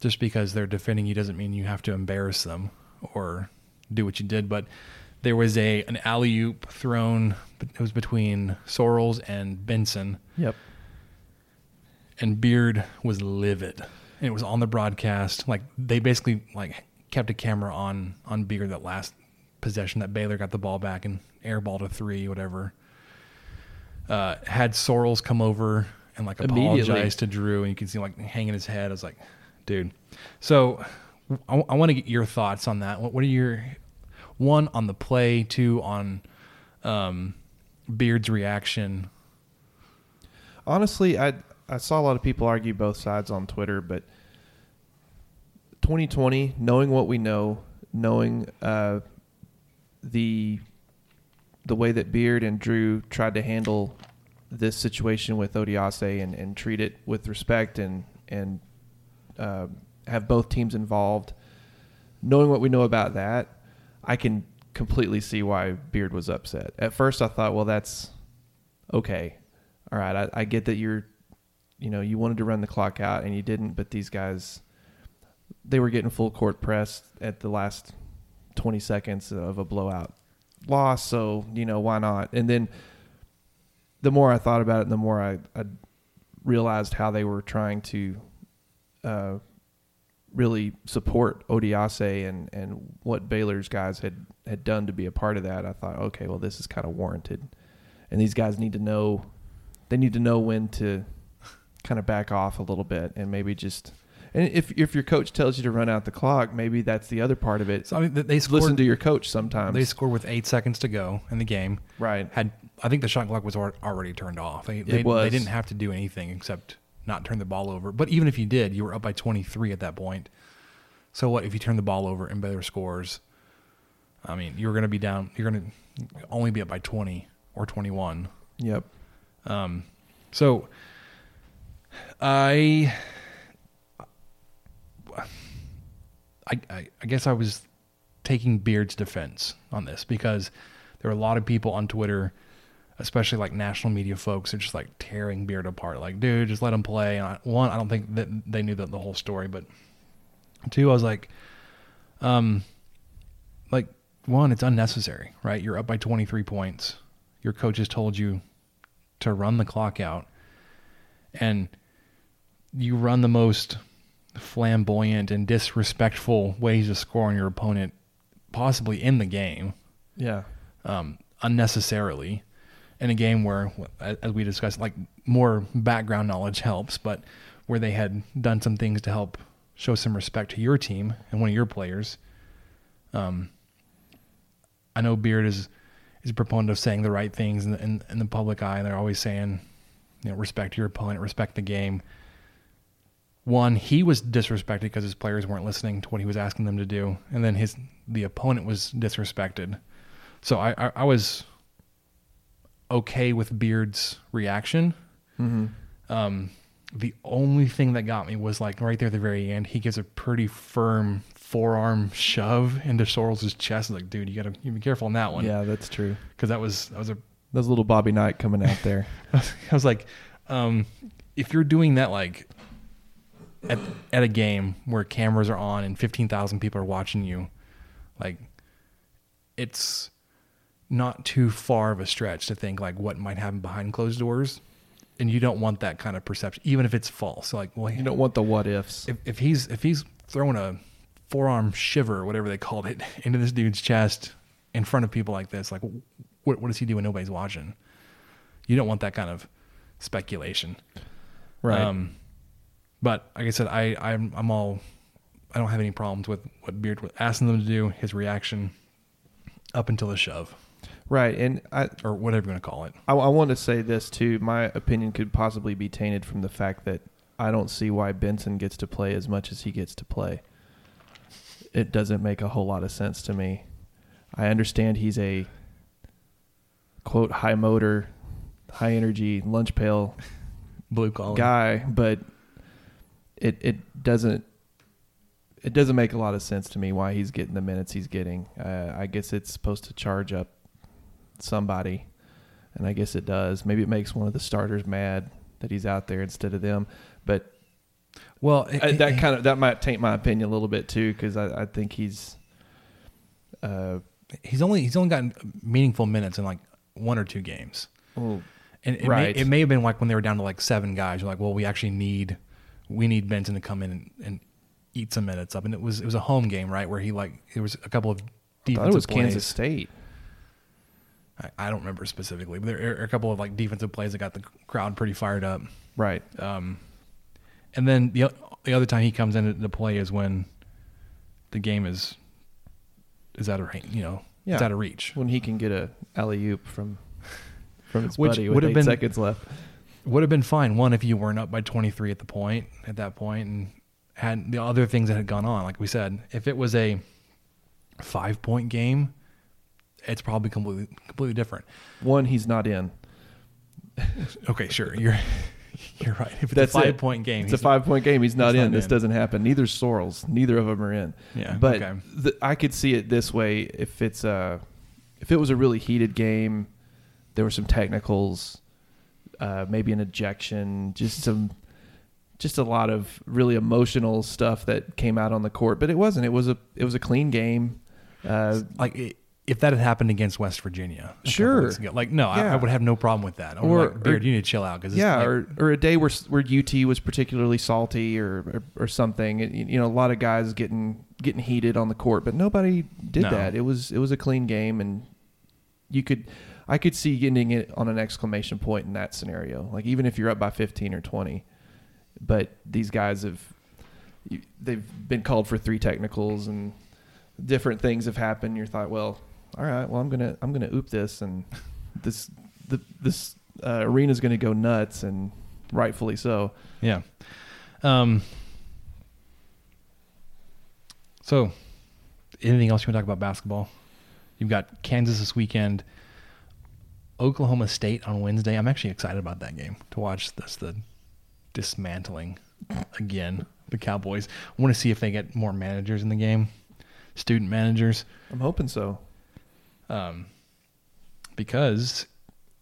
just because they're defending you doesn't mean you have to embarrass them or do what you did. But there was a an alley oop thrown. It was between Sorrells and Benson, Yep. and Beard was livid. And it was on the broadcast. Like they basically like kept a camera on on Beard that last possession that Baylor got the ball back and airballed a three, whatever. Uh, had Sorrells come over and like apologize to Drew, and you can see him like hanging his head. I was like, dude. So I, want to get your thoughts on that. What, what are your one on the play, two on um, Beard's reaction? Honestly, I I saw a lot of people argue both sides on Twitter, but 2020, knowing what we know, knowing uh, the the way that Beard and Drew tried to handle this situation with Odiase and, and treat it with respect and and uh, have both teams involved. Knowing what we know about that, I can completely see why Beard was upset. At first, I thought, well, that's okay. All right, I, I get that you're, you know, you wanted to run the clock out and you didn't, but these guys, they were getting full court press at the last 20 seconds of a blowout loss. So, you know, why not? And then the more I thought about it, the more I, I realized how they were trying to uh, really support Odiase and, and what Baylor's guys had, had done to be a part of that. I thought, okay, well, this is kind of warranted. And these guys need to know, they need to know when to kind of back off a little bit and maybe just. And if if your coach tells you to run out the clock, maybe that's the other part of it. So I mean, they scored, Listen to your coach sometimes. They scored with eight seconds to go in the game. Right. Had I think the shot clock was already turned off. They, they, was. they didn't have to do anything except not turn the ball over. But even if you did, you were up by 23 at that point. So what if you turn the ball over and Baylor scores? I mean, you're going to be down. You're going to only be up by 20 or 21. Yep. Um, so I, I, I, I guess I was taking Beard's defense on this because there were a lot of people on Twitter especially like national media folks are just like tearing Beard apart. Like, dude, just let him play. And I, one, I don't think that they knew the, the whole story, but two, I was like, um, like one, it's unnecessary, right? You're up by 23 points. Your coach has told you to run the clock out, and you run the most flamboyant and disrespectful ways to score on your opponent, possibly in the game Yeah. um, unnecessarily in a game where, as we discussed, like more background knowledge helps, but where they had done some things to help show some respect to your team and one of your players. Um, I know Beard is is a proponent of saying the right things in the, in, in the public eye. They're always saying, you know, respect your opponent, respect the game. One, he was disrespected because his players weren't listening to what he was asking them to do, and then his the opponent was disrespected. So I, I, I was okay with Beard's reaction. Um, the only thing that got me was like right there at the very end, he gives a pretty firm forearm shove into Sorrells' chest. Like, dude, you gotta you be careful on that one. Yeah, that's true. because that was that was a There's a little Bobby Knight coming out there. I was like, um, if you're doing that like at at a game where cameras are on and fifteen thousand people are watching you, like it's not too far of a stretch to think like what might happen behind closed doors, and you don't want that kind of perception, even if it's false. Like, well, you don't want the what ifs. if if he's if he's throwing a forearm shiver whatever they called it into this dude's chest in front of people like this, like what what does he do when nobody's watching? You don't want that kind of speculation. Right. Um, but like I said, I I'm I'm all I don't have any problems with what Beard was asking them to do, his reaction up until the shove right. And I, or whatever you want to call it. I, I want to say this too. My opinion could possibly be tainted from the fact that I don't see why Benson gets to play as much as he gets to play. It doesn't make a whole lot of sense to me. I understand he's a quote high motor, high energy lunch pail Blue collar guy, but it it doesn't it doesn't make a lot of sense to me why he's getting the minutes he's getting. Uh, I guess it's supposed to charge up somebody, and I guess it does. Maybe it makes one of the starters mad that he's out there instead of them, but Well, uh, that kind of that might taint my opinion a little bit too because I, I think he's. Uh, he's only he's only gotten meaningful minutes in like one or two games. well, And it, Right. may, it may have been like when they were down to like seven guys. You're like, well, we actually need we need Benson to come in and, and eat some minutes up. And it was it was a home game, right? Where he like there was a couple of I thought it was plays. Kansas State. I, I don't remember specifically, but there are a couple of like defensive plays that got the crowd pretty fired up. Right. Um, and then the the other time he comes into the play is when the game is is out of range, you know, it's out of reach. When he can get a alley oop from from his Which buddy would with have eight been- seconds left. would have been fine. One, if you weren't up by 23 at the point, at that point, and had the other things that had gone on. Like we said, if it was a five point game, it's probably completely completely different. One, he's not in. Okay, sure, you're you're right. If it's That's a five it. point game, It's a five point game. He's not he's in. not this doesn't happen. Neither Sorrells. Neither of them are in. Yeah, But okay. the, I could see it this way: if it's a, if it was a really heated game, there were some technicals, uh, maybe an ejection, just some, just a lot of really emotional stuff that came out on the court. But it wasn't. It was a it was a clean game. Uh, like i- if that had happened against West Virginia, Sure. like no, I, I would have no problem with that. Or, like, Beard, or- you need to chill out because yeah, like, or or a day where where UT was particularly salty or or, or something. It- you know, a lot of guys getting getting heated on the court, but nobody did No. that. It was it was a clean game, and you could I could see getting it on an exclamation point in that scenario. Like even if you're up by 15 or 20, but these guys have they've been called for three technicals and different things have happened. You thought, well, all right, well I'm gonna I'm gonna oop this and this the this uh, arena's gonna go nuts and rightfully so. Yeah. Um. So, anything else you want to talk about basketball? You've got Kansas this weekend, Oklahoma State on Wednesday. I'm actually excited about that game to watch this the dismantling again. The Cowboys. I want to see if they get more managers in the game, student managers, I'm hoping so. Um, because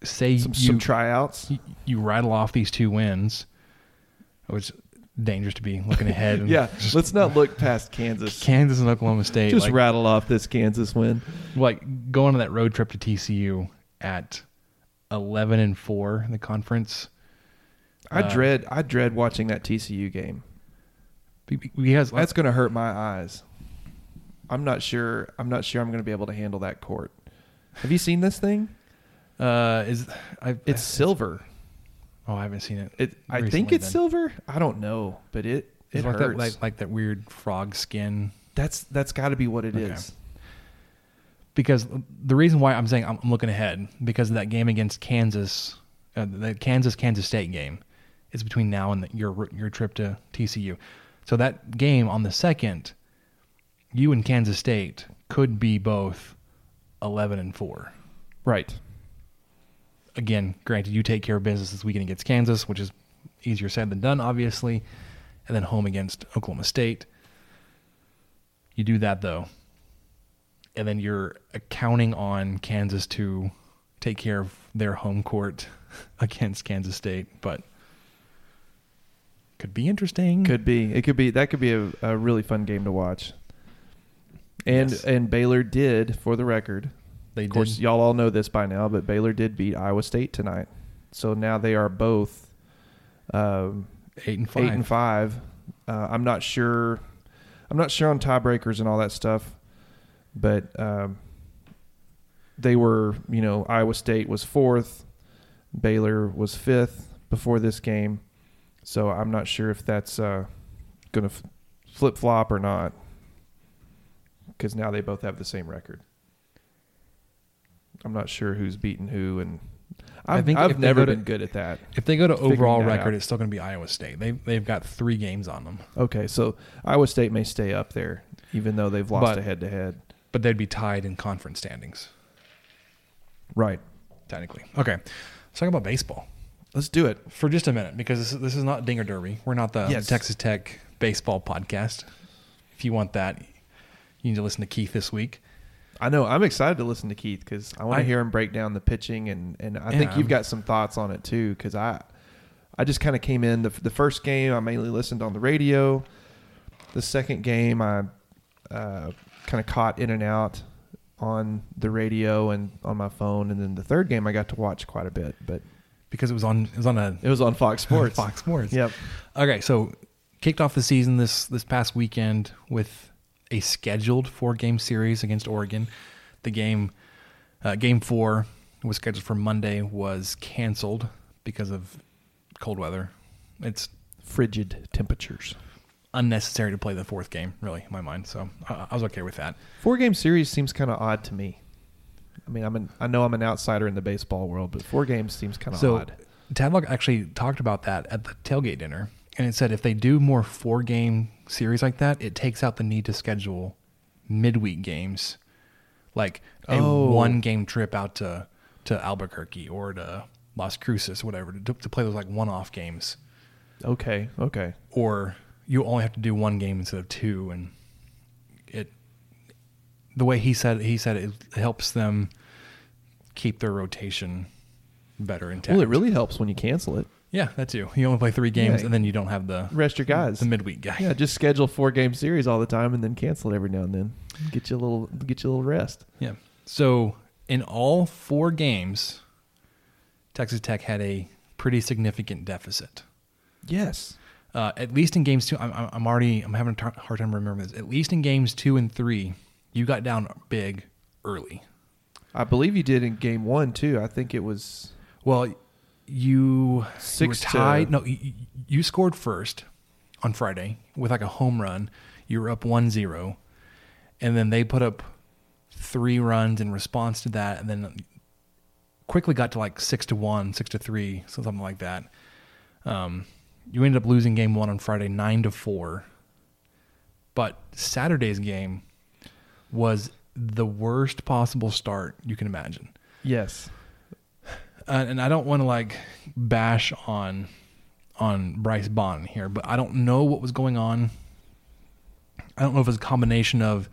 say Some, you some tryouts. you, you rattle off these two wins, which dangerous to be looking ahead. And Yeah, just let's not look past Kansas. Kansas and Oklahoma State. Just like, rattle off this Kansas win. like going on that road trip to TCU at eleven and four in the conference. I Uh, dread I dread watching that TCU game. Be- be- Because That's going to hurt my eyes. I'm not sure. I'm not sure I'm going to be able to handle that court. Have you seen this thing? uh, is I, It's silver. oh I haven't seen it. It. I think it's then. silver. I don't know, but it it It's like hurts. that like like that weird frog skin. that's that's got to be what it is. Okay. Because the reason why I'm saying I'm I'm looking ahead because of that game against Kansas, uh, the Kansas Kansas State game, is between now and the, your your trip to TCU. So that game on the second, you and Kansas State could be both eleven and four. Right. Again, granted, you take care of business this weekend against Kansas, which is easier said than done, obviously, and then home against Oklahoma State. You do that though, and then you're counting on Kansas to take care of their home court against Kansas State, but could be interesting. Could be. It could be. That could be a, a really fun game to watch. And Yes. and Baylor did, for the record. they Of course, did. y'all all know this by now, but Baylor did beat Iowa State tonight. So now they are both um, eight and five. eight and five. Uh, I'm not sure. I'm not sure on tiebreakers and all that stuff, but um, they were. You know, Iowa State was fourth, Baylor was fifth before this game. So I'm not sure if that's uh, going to f- flip flop or not, because now they both have the same record. I'm not sure who's beaten who, and I I've, think I've never to- been good at that. If they go to overall record, out. it's still going to be Iowa State. They they've got three games on them, Okay, so Iowa State may stay up there, even though they've lost But- a head to head. but they'd be tied in conference standings Right. technically. Okay, let's talk about baseball. Let's do it. for just a minute because this is, this is not Dinger Derby. We're not the Yes. Texas Tech baseball podcast. If you want that, you need to listen to Keith this week. I know. I'm excited to listen to Keith because I want to hear him break down the pitching, and and I Yeah, think you've got some thoughts on it too. Because I, I just kind of came in the the first game. I mainly listened on the radio. The second game, I uh, kind of caught in and out on the radio and on my phone, and then the third game I got to watch quite a bit. But because it was on it was on a it was on Fox Sports. Fox Sports. Yep. Okay, so kicked off the season this this past weekend with a scheduled four game series against Oregon. The game, uh, game four, was scheduled for Monday, was canceled because of cold weather. It's Frigid temperatures. unnecessary to play the fourth game, really, in my mind. So I, I was okay with that. Four game series seems kind of odd to me. I mean, I'm an, I know I'm an outsider in the baseball world, but four games seems kind of So odd. Tadlock actually talked about that at the tailgate dinner, and it said if they do more four game series like that, it takes out the need to schedule midweek games, like a Oh. one game trip out to to Albuquerque or to Las Cruces, whatever, to, to play those like one off games, Okay, okay. or you only have to do one game instead of two, and it. The way he said he said it helps them keep their rotation better intact. Well, it really helps when you cancel it. Yeah, that too. You only play three games, Yeah. and then you don't have the Rest your guys. the midweek guy. yeah, just schedule four game series all the time and then cancel it every now and then. Get you a little get you a little rest. Yeah. So in all four games, Texas Tech had a pretty significant deficit. Yes. Uh, at least in games two, I'm, I'm- I'm already I'm having a tar- hard time remembering this. At least in games two and three, you got down big early. I believe you did in game one too. I think it was Well, you Six you tied. No, you, you scored first on Friday with like a home run. You were up 1-0, and then they put up three runs in response to that, and then quickly got to like six to one, six to three, so something like that. Um, you ended up losing game one on Friday, nine to four. But Saturday's game was the worst possible start you can imagine yes. Uh, and I don't want to like bash on on Bryce Bonnin here, but I don't know what was going on. I don't know if it was a combination of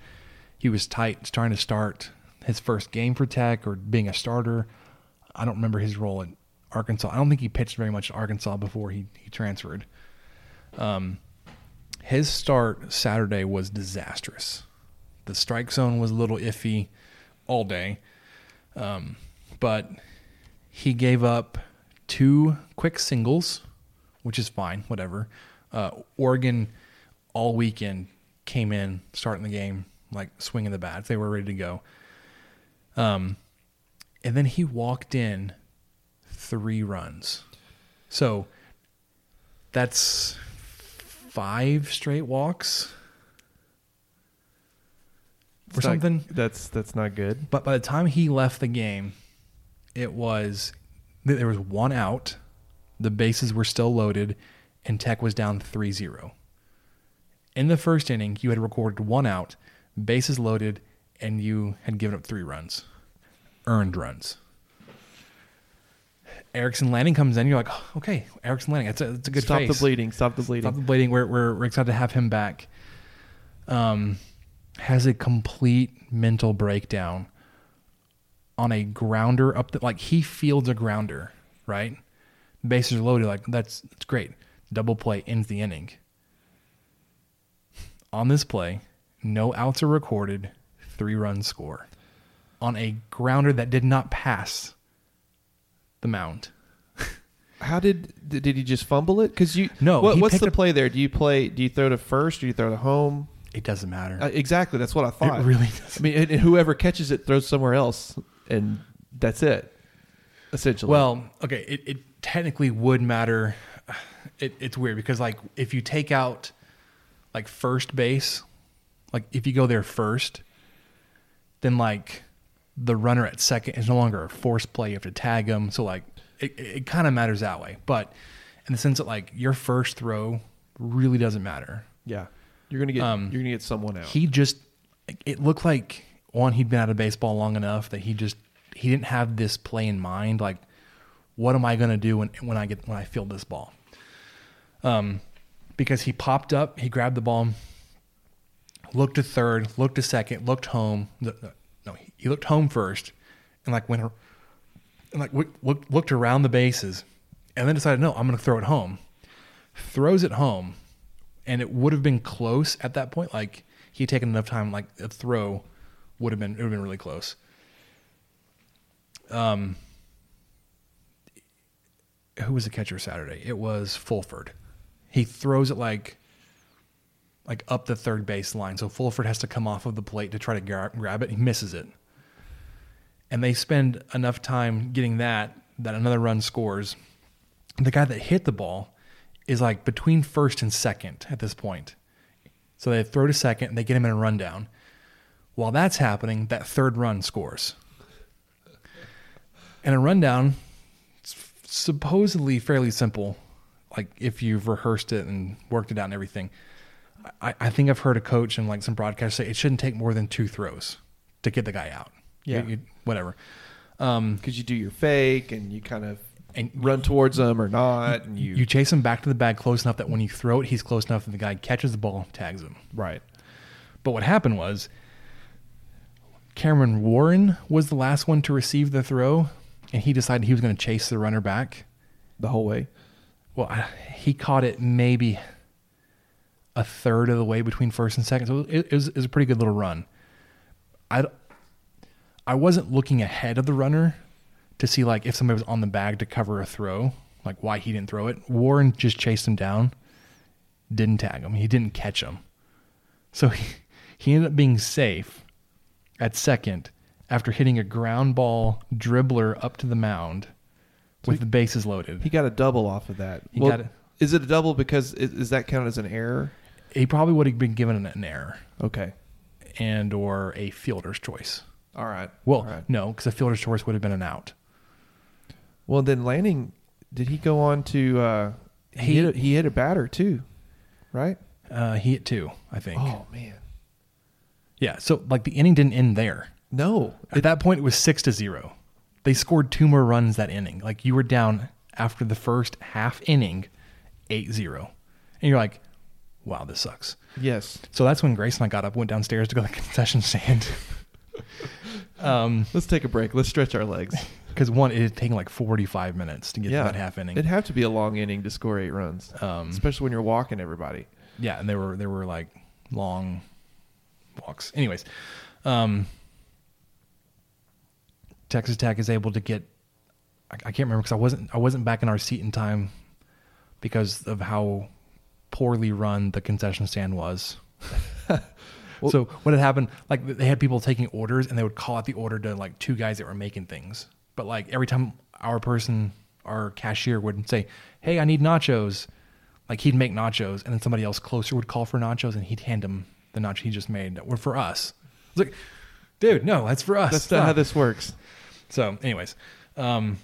he was tight trying to start his first game for Tech or being a starter. I don't remember his role in Arkansas. I don't think he pitched very much at Arkansas before he, he transferred. Um, his start Saturday was disastrous. The strike zone was a little iffy all day, um, but he gave up two quick singles, which is fine, whatever. Uh, Oregon all weekend came in starting the game like swinging the bats. They were ready to go. Um, and then he walked in three runs. So that's five straight walks or It's not- something. that's that's not good. But by the time he left the game, it was there was one out, the bases were still loaded, and Tech was down 3-0. In the first inning, you had recorded one out, bases loaded, and you had given up three runs, earned runs. Erickson Lanning comes in. You're like, "Oh, okay, Erickson Lanning. That's a, that's a good Stop face. the bleeding. Stop the bleeding. Stop the bleeding. We're, we're, we're excited to have him back. Um, has a complete mental breakdown on a grounder up the, like he fields a grounder, right? Bases are loaded. Like that's, that's great. Double play ends the inning. On this play, no outs are recorded, three run score on a grounder that did not pass the mound. How did did he just fumble it? Because you No, What, what's the up- play there? Do you play? Do you throw to first? Do you throw to home? It doesn't matter. Uh, exactly. That's what I thought. really I mean, whoever catches it throws somewhere else, and that's it. Essentially. Well, okay, it, it technically would matter. It, it's weird because like if you take out like first base, like if you go there first, then like the runner at second is no longer a force play. You have to tag them. So like it, it kind of matters that way. But in the sense that like your first throw really doesn't matter. yeah, you're gonna get um, you're gonna get someone out. He just it looked like one he'd been out of baseball long enough that he just he didn't have this play in mind like what am I going to do when when I get when I field this ball? Um because he popped up, he grabbed the ball, looked to third, looked to second, looked home. No, he looked home first and like went and like looked, looked around the bases and then decided no, I'm going to throw it home. Throws it home and it would have been close at that point. Like he had taken enough time, like a throw would have been it would have been really close. Um, who was the catcher Saturday? It was Fulford. He throws it like like up the third base line, so Fulford has to come off of the plate to try to gra- grab it. He misses it, and they spend enough time getting that that another run scores. The guy that hit the ball is like between first and second at this point. So they throw to second and they get him in a rundown. While that's happening, that third run scores. And a rundown, supposedly fairly simple. Like if you've rehearsed it and worked it out and everything. I, I think I've heard a coach and like some broadcasters say it shouldn't take more than two throws to get the guy out. Yeah. You- you- whatever. Um, because you do your fake and you kind of And- run towards them or not, and you, you chase him back to the bag close enough that when you throw it, he's close enough that the guy catches the ball, tags him. right. But what happened was Cameron Warren was the last one to receive the throw, and he decided he was going to chase the runner back. The whole way. Well, I, he caught it maybe a third of the way between first and second, so it, it, was, it was a pretty good little run. I, I wasn't looking ahead of the runner to see like if somebody was on the bag to cover a throw, like why he didn't throw it. Warren just chased him down, didn't tag him, he didn't catch him, so he, he ended up being safe at second after hitting a ground ball dribbler up to the mound with the bases loaded. He got a double off of that. He got it. Is it a double because is, is that counted as an error? he probably would have been given an, an error Okay. and or a fielder's choice. All right. Well, All right. no, because a fielder's choice would have been an out. Well, then Lanning, did he go on to? Uh, he He- hit a, he hit a batter too, right? Uh, he hit two, I think. Oh man, Yeah, so like the inning didn't end there. no. At that point, it was six to zero. They scored two more runs that inning. Like you were down after the first half inning, 8-0. and you're like, "Wow, this sucks." Yes. So that's when Grace and I got up, went downstairs to go to the concession stand. um, Let's take a break. Let's stretch our legs. because one, it had taken like 45 minutes to get yeah, to that half inning. It'd have to be a long inning to score eight runs, Um, especially when you're walking everybody. yeah, and they were they were like long walks. Anyways, um, Texas Tech is able to get. I, I can't remember because I wasn't I wasn't back in our seat in time because of how poorly run the concession stand was. so what had happened? Like they had people taking orders, and they would call out the order to like two guys that were making things. But like every time our person, our cashier would say, "Hey, I need nachos," like he'd make nachos, and then somebody else closer would call for nachos, and he'd hand him the notch he just made were for us. It's like, dude, no, that's for us. That's not how this works. So, anyways, um,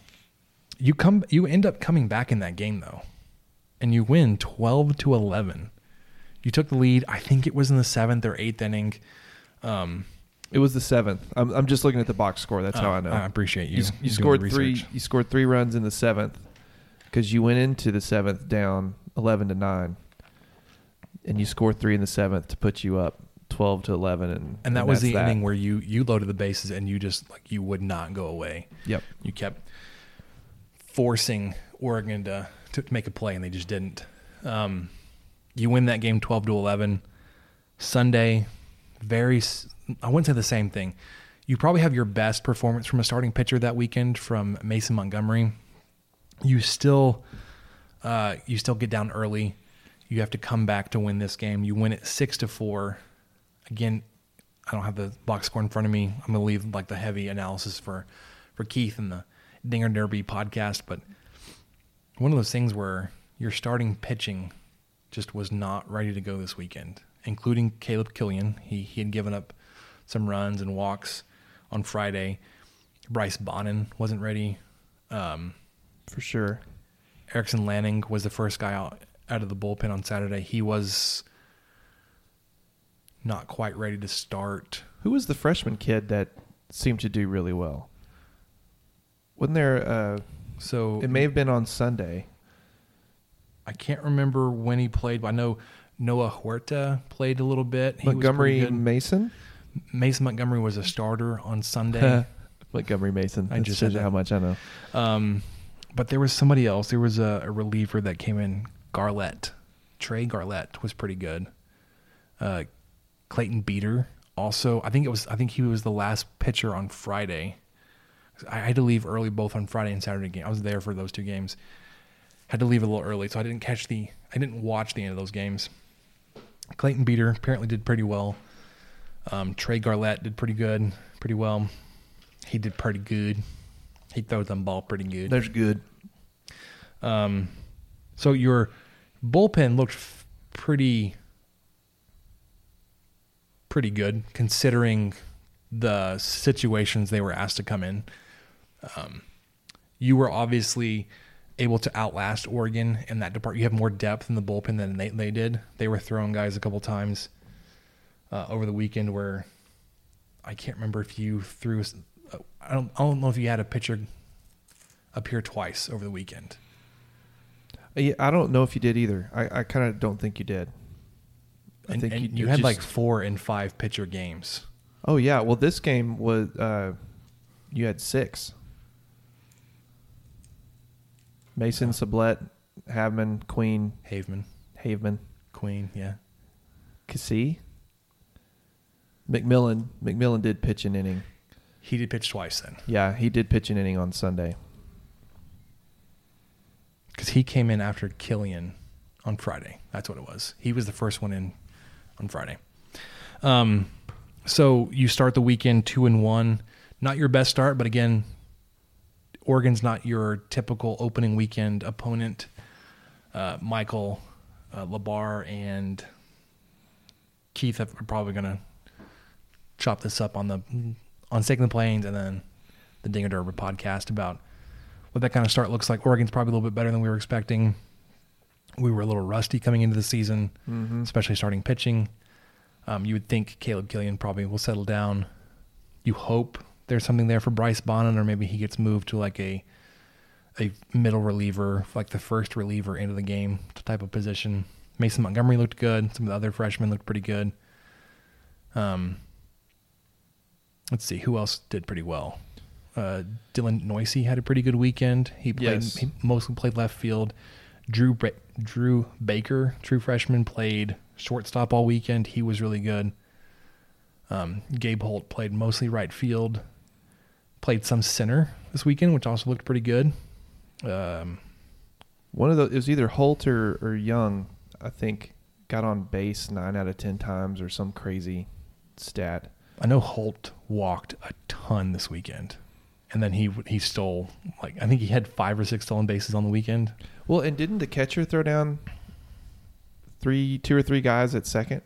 you come, you end up coming back in that game though, and you win twelve to eleven. You took the lead. I think it was in the seventh or eighth inning. Um, It was the seventh. I'm, I'm just looking at the box score. That's how oh, I know. I appreciate you. you, you scored three. You scored three runs in the seventh because you went into the seventh down eleven to nine, and you score three in the seventh to put you up twelve to eleven. And and that was that's the inning where you you loaded the bases and you just like you would not go away. Yep. You kept forcing Oregon to to make a play and they just didn't. Um, you win that game twelve to eleven. Sunday, very I wouldn't say the same thing. You probably have your best performance from a starting pitcher that weekend from Mason Montgomery. You still uh, you still get down early. You have to come back to win this game. You win it six to four. Again, I don't have the box score in front of me. I'm gonna leave like the heavy analysis for for Keith and the Dinger Derby podcast. But one of those things where your starting pitching just was not ready to go this weekend, including Caleb Killian. He he had given up some runs and walks on Friday. Bryce Bonnin wasn't ready. Um, for sure. Erickson Lanning was the first guy out out of the bullpen on Saturday. He was not quite ready to start. Who was the freshman kid that seemed to do really well? Wasn't there? Uh, So it may have been on Sunday. I can't remember when he played, but I know Noah Huerta played a little bit. He Montgomery. Mason. Mason Montgomery was a starter on Sunday. Montgomery Mason. I just said how much I know. Um, but there was somebody else. There was a, a reliever that came in. Garlett, Trey Garlett was pretty good. Uh, Clayton Beeter also. I think it was. I think he was the last pitcher on Friday. I had to leave early both on Friday and Saturday game. I was there for those two games. Had to leave a little early, so I didn't catch the. I didn't watch the end of those games. Clayton Beeter apparently did pretty well. Um, Trey Garlett did pretty good, pretty well. He did pretty good. He throws them ball pretty good. There's good. Um, so your bullpen looked f- pretty, pretty good considering the situations they were asked to come in. Um, you were obviously able to outlast Oregon in that department. You have more depth in the bullpen than they, they did. They were throwing guys a couple times uh, over the weekend where I can't remember if you threw. uh, I don't. I don't know if you had a pitcher appear twice over the weekend. Yeah, I don't know if you did either. I, I kind of don't think you did. I And, think and you, you, had just- like four and five pitcher games. Oh yeah. Well, this game was. Uh, you had six. Mason, Sublette, Havman, Queen, Haveman, Haveman, Queen, yeah. Cassie, McMillan. McMillan did pitch an inning. He did pitch twice then Yeah, he did pitch an inning on Sunday. Because he came in after Killian on Friday. That's what it was. He was the first one in on Friday. Um, so you start the weekend two and one. Not your best start, but again, Oregon's not your typical opening weekend opponent. Uh, Michael, uh, Labar, and Keith are probably going to chop this up on the on the Plains and then the Dinger Derby podcast about what that kind of start looks like. Oregon's probably a little bit better than we were expecting. We were a little rusty coming into the season, especially starting pitching. Um, you would think Caleb Killian probably will settle down. You hope there's something there for Bryce Bonnin, or maybe he gets moved to like a a middle reliever, like the first reliever into the game type of position. Mason Montgomery looked good. Some of the other freshmen looked pretty good. Um, let's see who else did pretty well. Uh, Dylan Neuse had a pretty good weekend. He played Yes. he mostly played left field. Drew Drew Baker, true freshman, played shortstop all weekend. He was really good. Um, Gabe Holt played mostly right field. Played some center this weekend, which also looked pretty good. Um, One of the it was either Holt or, or Young, I think, got on base nine out of ten times or some crazy stat. I know Holt walked a ton this weekend, and then he he stole like I think he had five or six stolen bases on the weekend. Well, and didn't the catcher throw down three, two or three guys at second?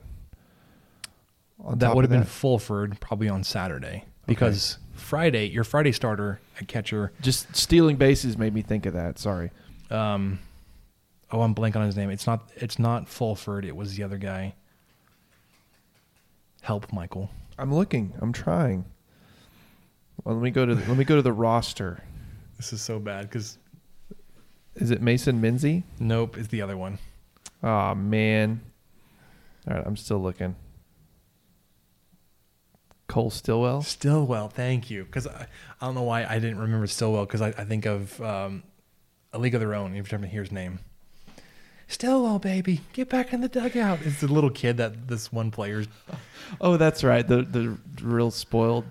That would have been Fulford probably on Saturday because Friday your Friday starter at catcher. just stealing bases made me think of that. Sorry. Um, oh, I'm blank on his name. It's not it's not Fulford. It was the other guy. Help, Michael. I'm looking. I'm trying. Well, let me go to let me go to the roster. This is so bad because Is it Mason Minzy? nope, it's the other one. Oh man. All right, I'm still looking. Cole Stilwell. Stilwell, thank you. Because I, I don't know why I didn't remember Stilwell because I, I think of um, A League of Their Own. Every time I hear his name. Stilwell, baby, get back in the dugout. It's the little kid that this one player's. Oh, that's right. The the real spoiled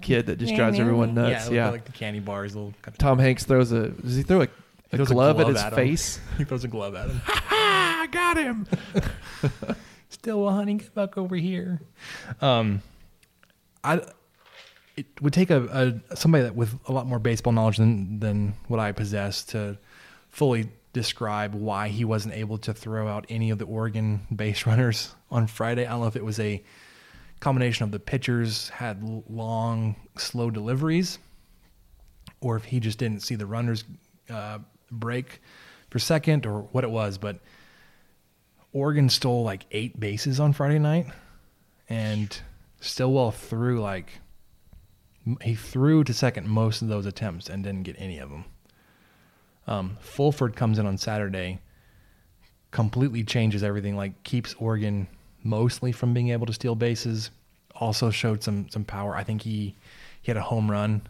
kid that just drives everyone nuts. yeah, Yeah. like the candy bars. Little kind of, Tom Hanks throws a. Does he throw a, he a throws glove, at his him. face? he throws a glove at him. I got him. Stilwell, honey, get back over here. Um, I it would take a, a somebody that with a lot more baseball knowledge than than what I possess to fully describe why he wasn't able to throw out any of the Oregon base runners on Friday. I don't know if it was a combination of the pitchers had long, slow deliveries, or if he just didn't see the runners uh, break for second, or what it was. But Oregon stole like eight bases on Friday night, and Stilwell threw like he threw to second most of those attempts and didn't get any of them. Um, Fulford comes in on Saturday, completely changes everything. Like keeps Oregon mostly from being able to steal bases. Also showed some some power. I think he he had a home run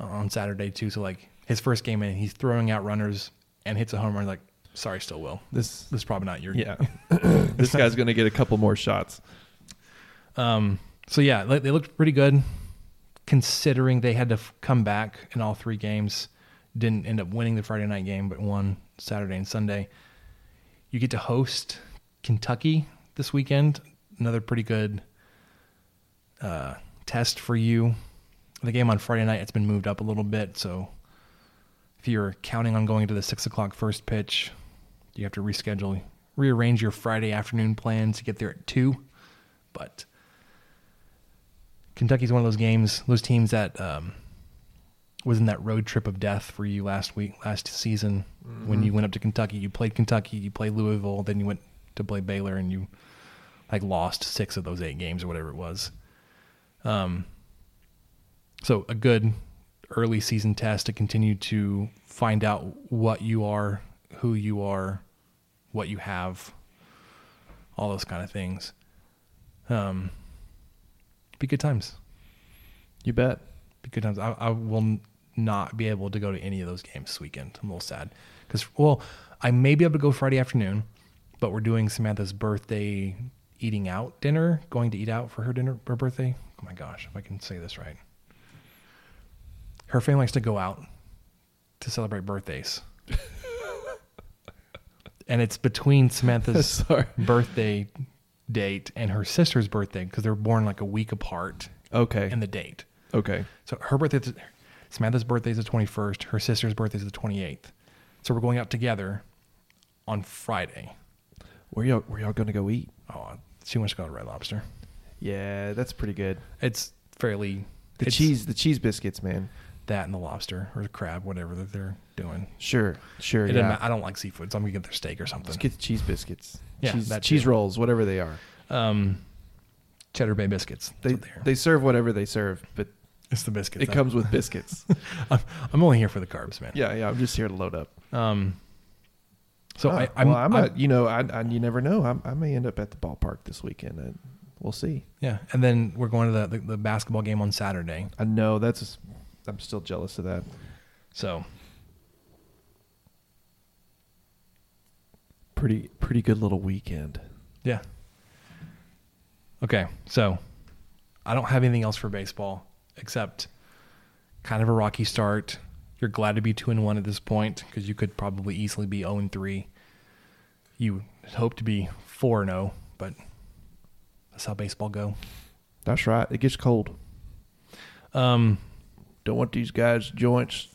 uh, on Saturday too. So like his first game in, he's throwing out runners and hits a home run. Like sorry, Stilwell, This. this is probably not your Yeah. this guy's gonna get a couple more shots. Um, so yeah, they they looked pretty good, considering they had to f- come back in all three games. Didn't end up winning the Friday night game, but won Saturday and Sunday. You get to host Kentucky this weekend. Another pretty good uh, test for you. The game on Friday night it's been moved up a little bit, so if you're counting on going to the six o'clock first pitch, you have to reschedule, rearrange your Friday afternoon plans to get there at two. But Kentucky's one of those games, those teams that um, was in that road trip of death for you last week, last season, when you went up to Kentucky. You played Kentucky, you played Louisville, then you went to play Baylor, and you like lost six of those eight games or whatever it was. Um, so a good early season test to continue to find out what you are, who you are, what you have, all those kind of things. Um, be good times. You bet. Be good times. I, I will not be able to go to any of those games this weekend. I'm a little sad because, well, I may be able to go Friday afternoon, but we're doing Samantha's birthday eating out dinner, going to eat out for her dinner, her birthday. Oh my gosh, if I can say this right. Her family likes to go out to celebrate birthdays. and it's between Samantha's birthday date and her sister's birthday because they're born like a week apart Okay. And the date. okay. So her birthday, Samantha's birthday is the 21st. Her sister's birthday is the 28th. So we're going out together on Friday. Where y'all where y'all gonna go eat? Oh, she wants to go to Red Lobster. Yeah, that's pretty good. It's fairly The it's cheese the cheese biscuits, man. that and the lobster or the crab, whatever that they're doing. Sure. Sure. It yeah. I don't like seafood, so I'm gonna get their steak or something. Get the cheese biscuits. Yeah, cheese, that cheese rolls, whatever they are. Um, cheddar bay biscuits. They they they serve whatever they serve, but it's the biscuits. it comes with biscuits. I'm, I'm only here for the carbs, man. yeah, yeah. I'm just here to load up. Um. So Huh. I, I'm, well, I'm, I'm- a, you know, I, I, you never know. I'm, I may end up at the ballpark this weekend. And we'll see. yeah, and then we're going to the, the, the basketball game on Saturday. I know that's I'm still jealous of that. So Pretty pretty good little weekend. yeah. Okay, so I don't have anything else for baseball except kind of a rocky start. You're glad to be two and one at this point because you could probably easily be zero and three. You hope to be four and zero, but that's how baseball go. That's right. It gets cold. Um, Don't want these guys' joints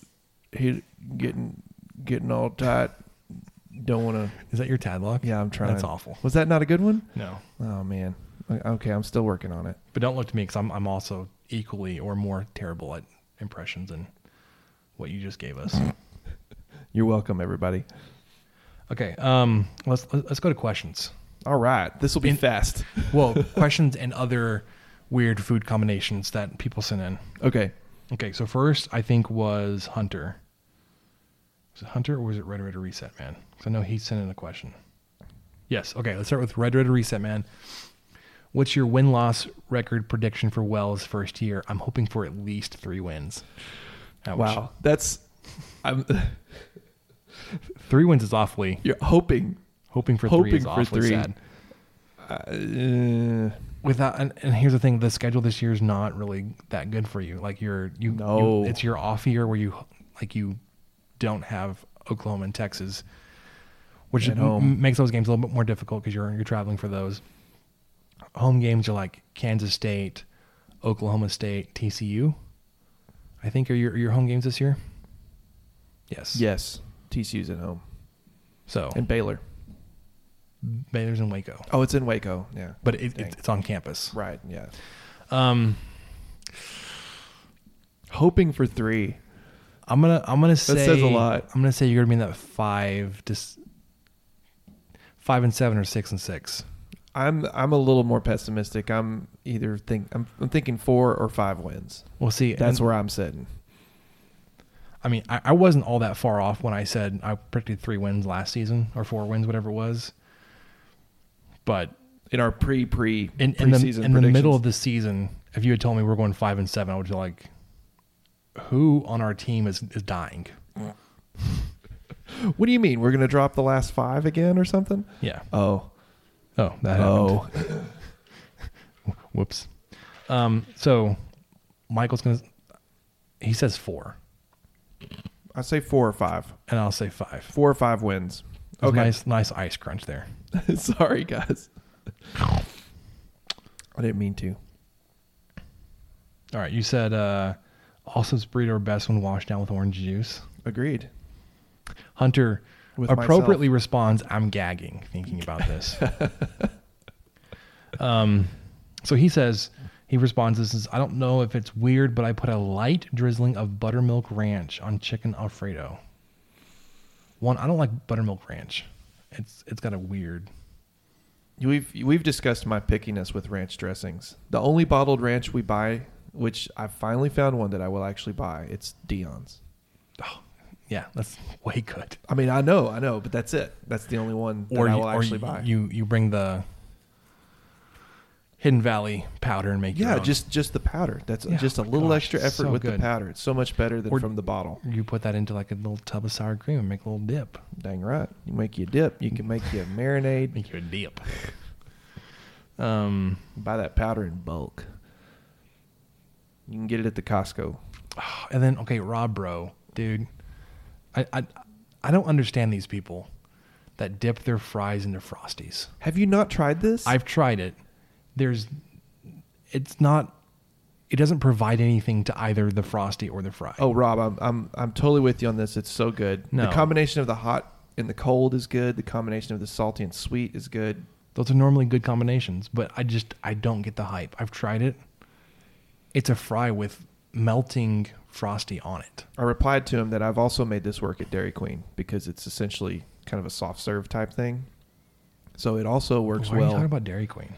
hit getting getting all tight. Don't want to. is that your tadlock? Yeah, I'm trying. That's awful. Was that not a good one? No, Oh man. Okay, I'm still working on it. but don't look to me because I'm I'm also equally or more terrible at impressions than what you just gave us. You're welcome, everybody. Okay, um, let's let's go to questions. All right, this will be In- fast. Well, questions and other weird food combinations that people sent in. Okay. Okay, so first I think was Hunter. Was it Hunter or was it Red Red Reset Man? Because I know he sent in a question. Yes. Okay, let's start with Red Red Reset Man. What's your win loss record prediction for Wells' first year? I'm hoping for at least three wins. Ouch. Wow, that's. I'm three wins is awfully. you're hoping. Hoping for Hoping three is for awfully three. sad. Uh, without and, and here's the thing the schedule this year is not really that good for you like you're you, you- it's your off year where you like you don't have oklahoma and texas which m- makes those games a little bit more difficult because you're you're traveling for those home games are like kansas state oklahoma state tcu i think are your, your home games this year yes yes, TCU's at home so and Baylor. baylor's in waco Oh, it's in Waco. Yeah, but it, it, it's on campus right. Yeah, um hoping for three. I'm gonna I'm gonna say that says a lot. I'm gonna say you're gonna be in that five to s- five and seven or six and six. I'm I'm a little more pessimistic. I'm either think I'm, I'm thinking four or five wins. We'll see. That's And, where I'm sitting. I mean I, I wasn't all that far off when I said I predicted three wins last season or four wins, whatever it was. But In our pre pre in, in the in the middle of the season, if you had told me we're going five and seven, I would be like, who on our team is is dying? What do you mean? We're gonna drop the last five again or something? Yeah. Oh, Oh, that oh, happened. Whoops. Um. So Michael's gonna. He says four. I say four or five. and I'll say five. Four or five wins. Okay. Nice, nice ice crunch there. Sorry, guys. I didn't mean to. All right. You said uh, Austin's burrito are best when washed down with orange juice. Agreed. Hunter Appropriately responds, "I'm gagging thinking about this." um, so he says he responds, "This is I don't know if it's weird, but I put a light drizzling of buttermilk ranch on chicken alfredo." One, I don't like buttermilk ranch. It's it's got a weird. We've we've discussed my pickiness with ranch dressings. The only bottled ranch we buy, which I finally found one that I will actually buy, it's Dion's. Oh, yeah, that's way good. I mean, I know, I know, but that's it. That's the only one that or I you, will or actually you, buy. you you bring the Hidden Valley powder and make yeah, just just the powder. That's Yeah, just a little gosh, extra effort so with the powder. It's so much better than Or- from the bottle. you put that into like a little tub of sour cream and make a little dip. Dang right. You make you a dip. You can make you a marinade. Make you a dip. Um, Buy that powder in bulk. You can get it at the Costco. and then okay, Rob, bro, dude, I I I don't understand these people that dip their fries into frosties. Have you not tried this? I've tried it. There's, it's not. It doesn't provide anything to either the frosty or the fry. Oh, Rob, I'm I'm I'm totally with you on this. It's so good. No. The combination of the hot and the cold is good. The combination of the salty and sweet is good. Those are normally good combinations, but I just I don't get the hype. I've tried it. It's a fry with melting frosty on it. I replied to him that I've also made this work at Dairy Queen because it's essentially kind of a soft serve type thing. So it also works Why are you well. talking about Dairy Queen?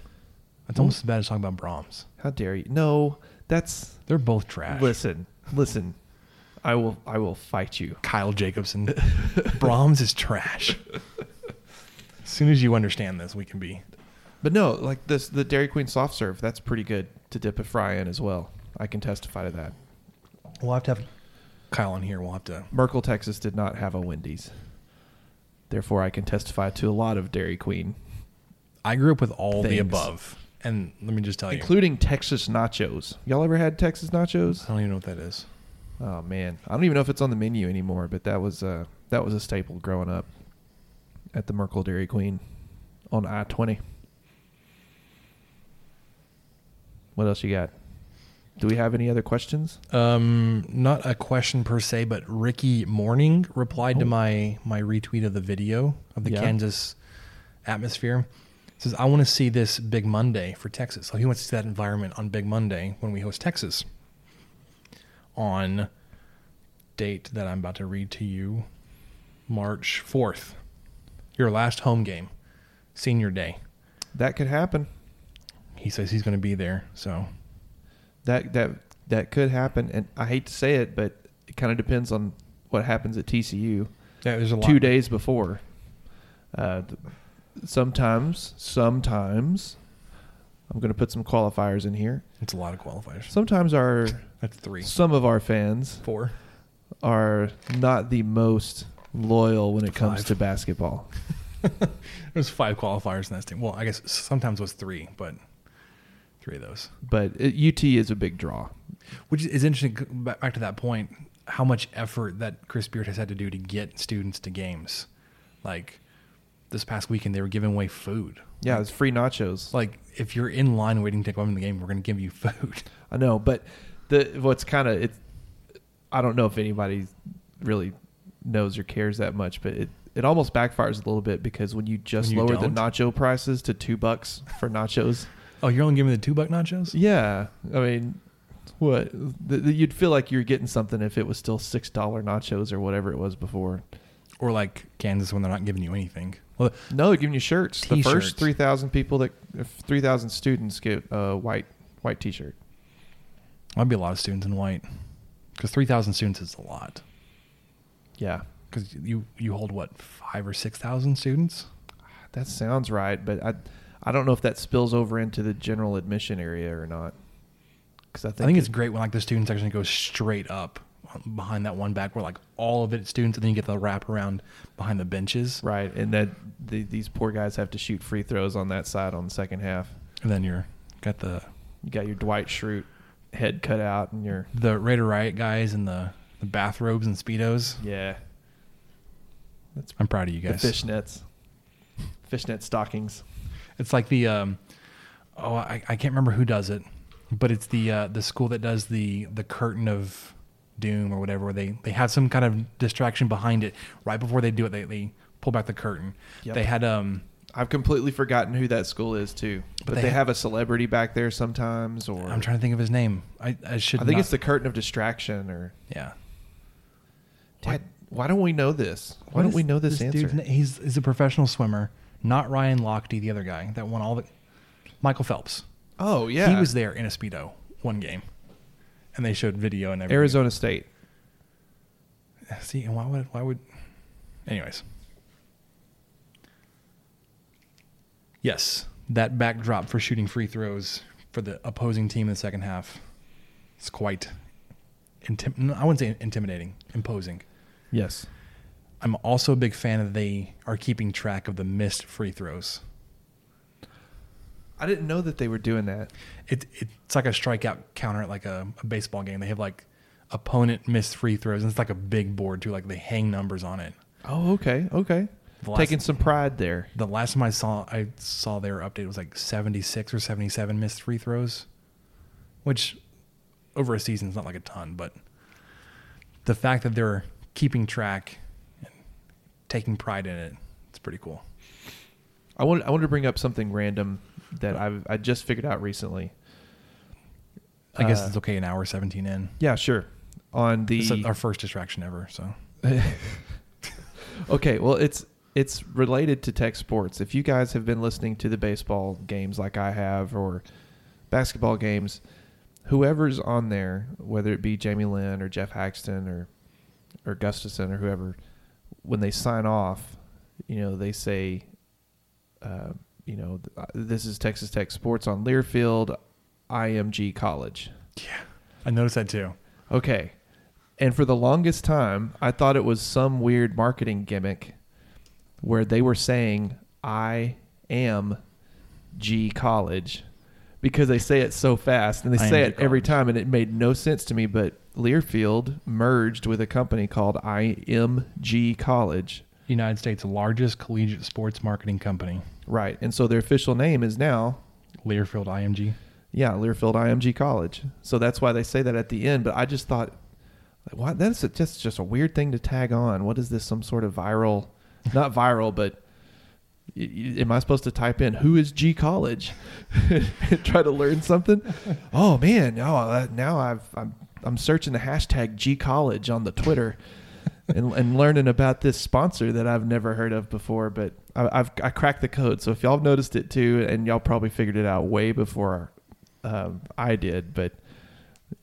That's almost as bad as talking about Braum's. How dare you? No, that's They're both trash. listen, listen. I will I will fight you. Kyle Jacobson. Braum's is trash. As soon as you understand this, we can be. But no, like this the Dairy Queen soft serve, that's pretty good to dip a fry in as well. I can testify to that. We'll have to have Kyle on here. We'll have to. Merkel, Texas did not have a Wendy's. Therefore, I can testify to a lot of Dairy Queen, I grew up with all the Things. above, and let me just tell you, including Texas nachos. Y'all ever had Texas nachos? I don't even know what that is. Oh man, I don't even know if it's on the menu anymore. But that was uh, that was a staple growing up at the Merkel Dairy Queen on I twenty. What else you got? Do we have any other questions? Um, not a question per se, but Ricky Morning replied to my my retweet of the video of the Yeah. Kansas atmosphere. Says I want to see this Big Monday for Texas. So he wants to see that environment on Big Monday when we host Texas. On date that I'm about to read to you, March fourth, your last home game, senior day. That could happen. He says he's going to be there. So That that that could happen, and I hate to say it, but it kind of depends on what happens at TCU. yeah, there's a lot. two days before. Uh, sometimes, sometimes, I'm going to put some qualifiers in here. It's a lot of qualifiers. Sometimes our That's three, some of our fans four. are not the most loyal when it comes to basketball. There's five qualifiers in that team. Well, I guess sometimes it was three, but three of those. But it, UT is a big draw. Which is interesting. Back to that point, how much effort that Chris Beard has had to do to get students to games. Like this past weekend, they were giving away food. Yeah, it's free nachos. Like if you're in line waiting to take one in the game, we're going to give you food. I know, but the what's kind of it. I don't know if anybody really knows or cares that much, but it it almost backfires a little bit because when you just When you lower the don't? nacho prices to two bucks for nachos, Oh, you're only giving the two buck nachos? yeah, I mean, what the, the- you'd feel like you're getting something if it was still six dollar nachos or whatever it was before. Or like Kansas when they're not giving you anything. Well, No, they're giving you shirts. The T-shirts. first three thousand people that three thousand students get a white white T-shirt. I'd be a lot of students in white because three thousand students is a lot. Yeah, Because you you hold what five or six thousand students? That sounds right, but I I don't know if that spills over into the general admission area or not. Because I I think, think, it- it's great when like the students actually go straight up behind that one back where like all of it students, and then you get the wrap around behind the benches, right, and that the, these poor guys have to shoot free throws on that side on the second half. and then you're got the You got your Dwight Schrute head cut out, and your the Raider Riot guys in the the bathrobes and speedos. yeah, that's I'm proud of you the guys. fishnets, fishnet stockings. It's like the um, oh I, I can't remember who does it, but it's the uh, the school that does the the curtain of doom or whatever. Where they they have some kind of distraction behind it right before they do it. They they pull back the curtain. Yep. They had um I've completely forgotten who that school is too, but, they they, ha- have a celebrity back there sometimes, or I'm trying to think of his name. I I should. I think not- it's the curtain of distraction, or yeah. Dad, why don't we know this? Why What don't is we know this, answer? dude's na- He's he's a professional swimmer, not Ryan Lochte, the other guy that won all the. Michael Phelps. Oh yeah, He was there in a speedo one game, and they showed video and everything. Arizona State. See, and why would why would? Anyways. Yes, that backdrop for shooting free throws for the opposing team in the second half is quite. Intim- I wouldn't say intimidating, imposing. Yes. I'm also a big fan that they are keeping track of the missed free throws. I didn't know that they were doing that. It, it's like a strikeout counter at like a, a baseball game. They have like opponent missed free throws, and it's like a big board too. Like they hang numbers on it. Oh, okay, okay. Last- Taking some pride there. The last time I saw I saw their update was like 76 or 77 missed free throws, which over a season is not like a ton, but the fact that they're keeping track taking pride in it, it's pretty cool. I want I want to bring up something random that I've I just figured out recently. I guess Uh, it's okay an hour 17 in. Yeah, sure. On the It's our first distraction ever, so okay, well, it's it's related to tech sports. If you guys have been listening to the baseball games like I have, or basketball games, whoever's on there, whether it be Jamie Lynn or Geoff Haxton or or Gustafson or whoever, when they sign off, you know, they say, uh, you know, uh, this is Texas Tech Sports on Learfield, IMG College. yeah, I noticed that too. Okay. And for the longest time, I thought it was some weird marketing gimmick where they were saying, I am G College because they say it so fast and they I say it every time and it made no sense to me. But Learfield merged with a company called IMG College. United States' largest collegiate sports marketing company, Right. And so their official name is now, Learfield IMG. yeah, Learfield IMG College. So that's why they say that at the end. But I just thought, like, what? That's a, just just a weird thing to tag on. What is this? Some sort of viral, not viral, but am I supposed to type in who is G College and try to learn something? Oh man, no, uh, now I've I'm I'm searching the hashtag G College on the Twitter. and, and learning about this sponsor that I've never heard of before, but I, I've I cracked the code. So if y'all noticed it too, and y'all probably figured it out way before um, I did, but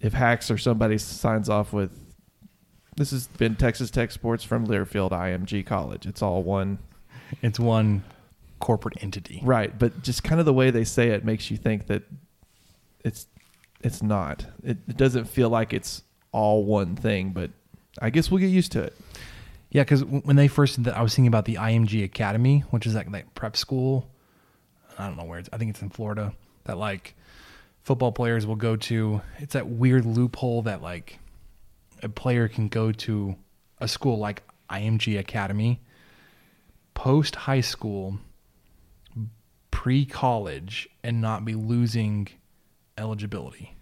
if Hacks or somebody signs off with this has been Texas Tech Sports from Learfield IMG College. It's all one It's one corporate entity. right, but just kind of the way they say it makes you think that it's it's not. It, it doesn't feel like it's all one thing, but I guess we'll get used to it. Yeah, because when they first I was thinking about the IMG Academy, which is like that prep school. I don't know where it's. I think it's in Florida. That like football players will go to. It's that weird loophole that like a player can go to a school like IMG Academy, post high school, pre college, and not be losing eligibility.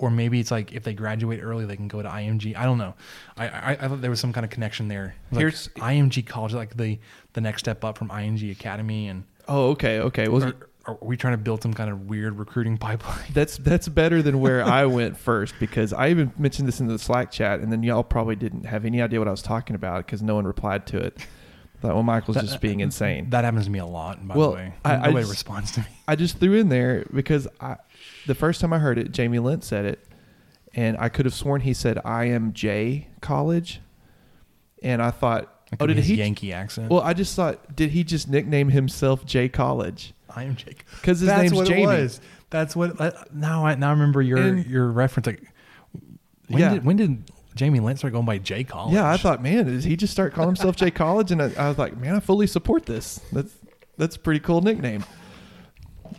Or maybe it's like if they graduate early, they can go to IMG. I don't know. I I, I thought there was some kind of connection there. Like Here's- IMG College, like the the next step up from IMG Academy, and Oh, okay, okay. Well, are, are we trying to build some kind of weird recruiting pipeline? That's that's better than where I went first because I even mentioned this in the Slack chat, and then y'all probably didn't have any idea what I was talking about because no one replied to it. Thought, well, Michael's just being insane. That happens to me a lot. By Well, the way, I- I nobody just- responds to me. I just threw in there because I, the first time I heard it, Jamie Lent said it, and I could have sworn he said I am J College, and I thought, oh, did he? Yankee accent. Well, I just thought, did he just nickname himself J College? I am Jake. 'Cause his That's name's what Jamie. It was. That's what. Uh, now I now I remember your And- your reference. Like, when Yeah. did when did Jamie Lynn start going by J College? Yeah, I thought, man, did he just start calling himself J College? And I, I was like, man, I fully support this. That's that's a pretty cool nickname.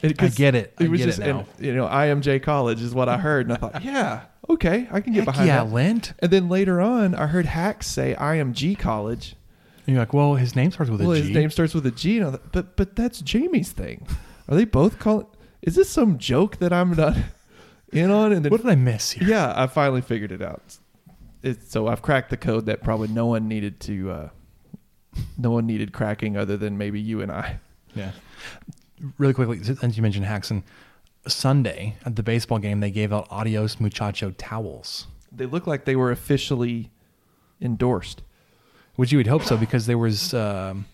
It- I get it. I was it just, and, you know, I am J College is what I heard, and I thought, yeah, okay, I can get Heck behind yeah, that. Lent. And then later on, I heard Hacks say I am G College. And you're like, well, his name starts with well, a G. his name starts with a G, and thought, but but that's Jamie's thing. Are they both calling? Is this some joke that I'm not in on? And then what did I miss here? yeah, I finally figured it out. It's, so I've cracked the code that probably no one needed to, uh, no one needed cracking other than maybe you and I. Yeah. Really quickly, since you mentioned Haxton, Sunday at the baseball game, they gave out Adios Muchacho towels, They look like they were officially endorsed. which you would hope so because there was, um,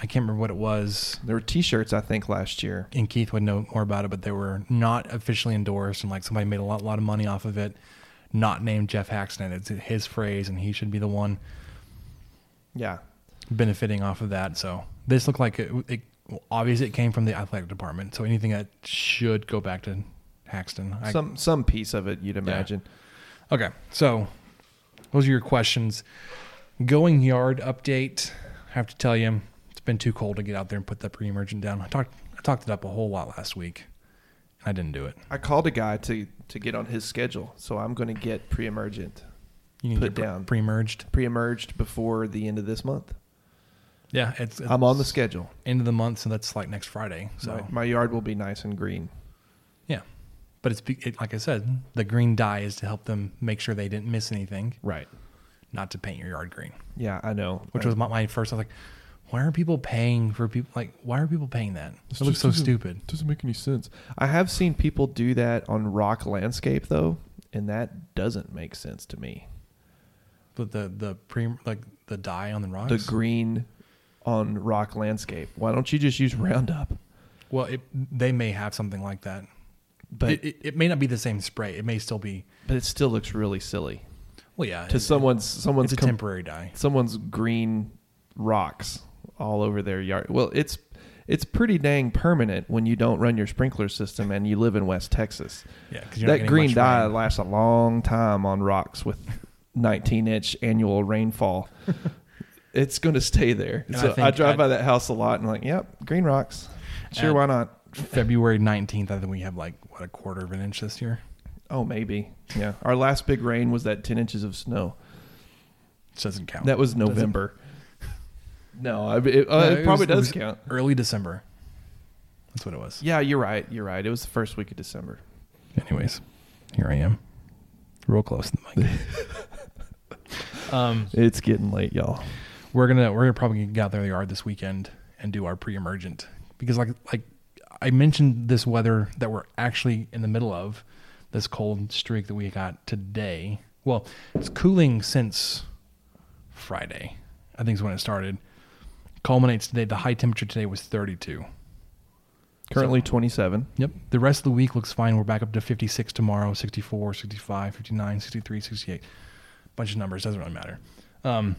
I can't remember what it was, There were T-shirts, I think, last year. and Keith would know more about it, but they were not officially endorsed, and like somebody made a lot, lot of money off of it, not named Geoff Haxton. It's his phrase, and he should be the one Yeah, benefiting off of that. So this looked like it, it well, obviously it came from the athletic department. So anything that should go back to Haxton. I- some some piece of it, you'd imagine. Okay, so those are your questions. Going yard update. I have to tell you, it's been too cold to get out there and put that pre-emergent down. I talked, I talked it up a whole lot last week. and I didn't do it. I called a guy to to get on his schedule, so I'm going to get pre-emergent, You need Put get down. pre-emerged. pre-emerged before the end of this month. Yeah, it's, it's I'm on the schedule. end of the month, so that's like next Friday. So my, my yard will be nice and green. yeah, but it's it, like I said, the green dye is to help them make sure they didn't miss anything, Right. not to paint your yard green. Yeah, I know. Which Uh, was my, my first. I was like, why are people paying for people? Like, why are people paying that? It looks so doesn't- stupid. Doesn't make any sense. I have seen people do that on rock landscape though, and that doesn't make sense to me. But the the pre like the dye on the rocks. The green on rock landscape. Why don't you just use Roundup? Well, it, they may have something like that, But it, it, it may not be the same spray. It may still be. but it still looks really silly Well, yeah. to someone's someone's It's a com- temporary dye. someone's green rocks all over their yard. Well, it's it's pretty dang permanent when you don't run your sprinkler system and you live in West Texas. Yeah, That green dye rain. lasts a long time on rocks with 19 inch annual rainfall. it's going to stay there. And I so I, think drive I- by that house a lot and I'm like, yep, green rocks. Sure, why not? February 19th, I think we have like, what, a quarter of an inch this year? Oh, maybe. Yeah. Our last big rain was that 10 inches of snow. Which doesn't count. That was it? November. No, I, it, uh, No, it probably was- does was count. Early December. That's what it was. Yeah, you're right. You're right. It was the first week of December. Anyways, here I am. Real close to the mic. um, It's getting late, y'all. we're gonna we're gonna probably get out there in the yard this weekend and do our pre-emergent because like like I mentioned this weather that we're actually in the middle of this cold streak that we got today. Well, it's cooling since Friday. I think is when it started. Culminates today. The high temperature today was 32. Currently 27. Yep. The rest of the week looks fine. We're back up to 56 tomorrow, 64, 65, 59, 63, 68. Bunch of numbers. Doesn't really matter. Um,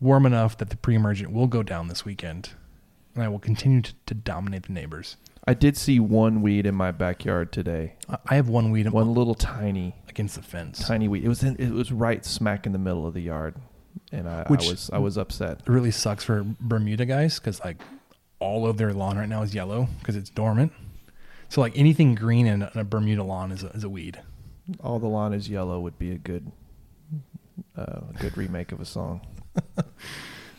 warm enough that the pre emergent will go down this weekend. And I will continue to, to dominate the neighbors. I did see one weed in my backyard today. I- have one weed in One little tiny, against the fence. tiny weed. It was in, it was right smack in the middle of the yard, and I, Which- I was I was upset. It really sucks for Bermuda guys because like all of their lawn right now is yellow because it's dormant. So like anything green in a, Bermuda lawn is a, is a weed. All the lawn is yellow would be a good, uh, a good remake of a song.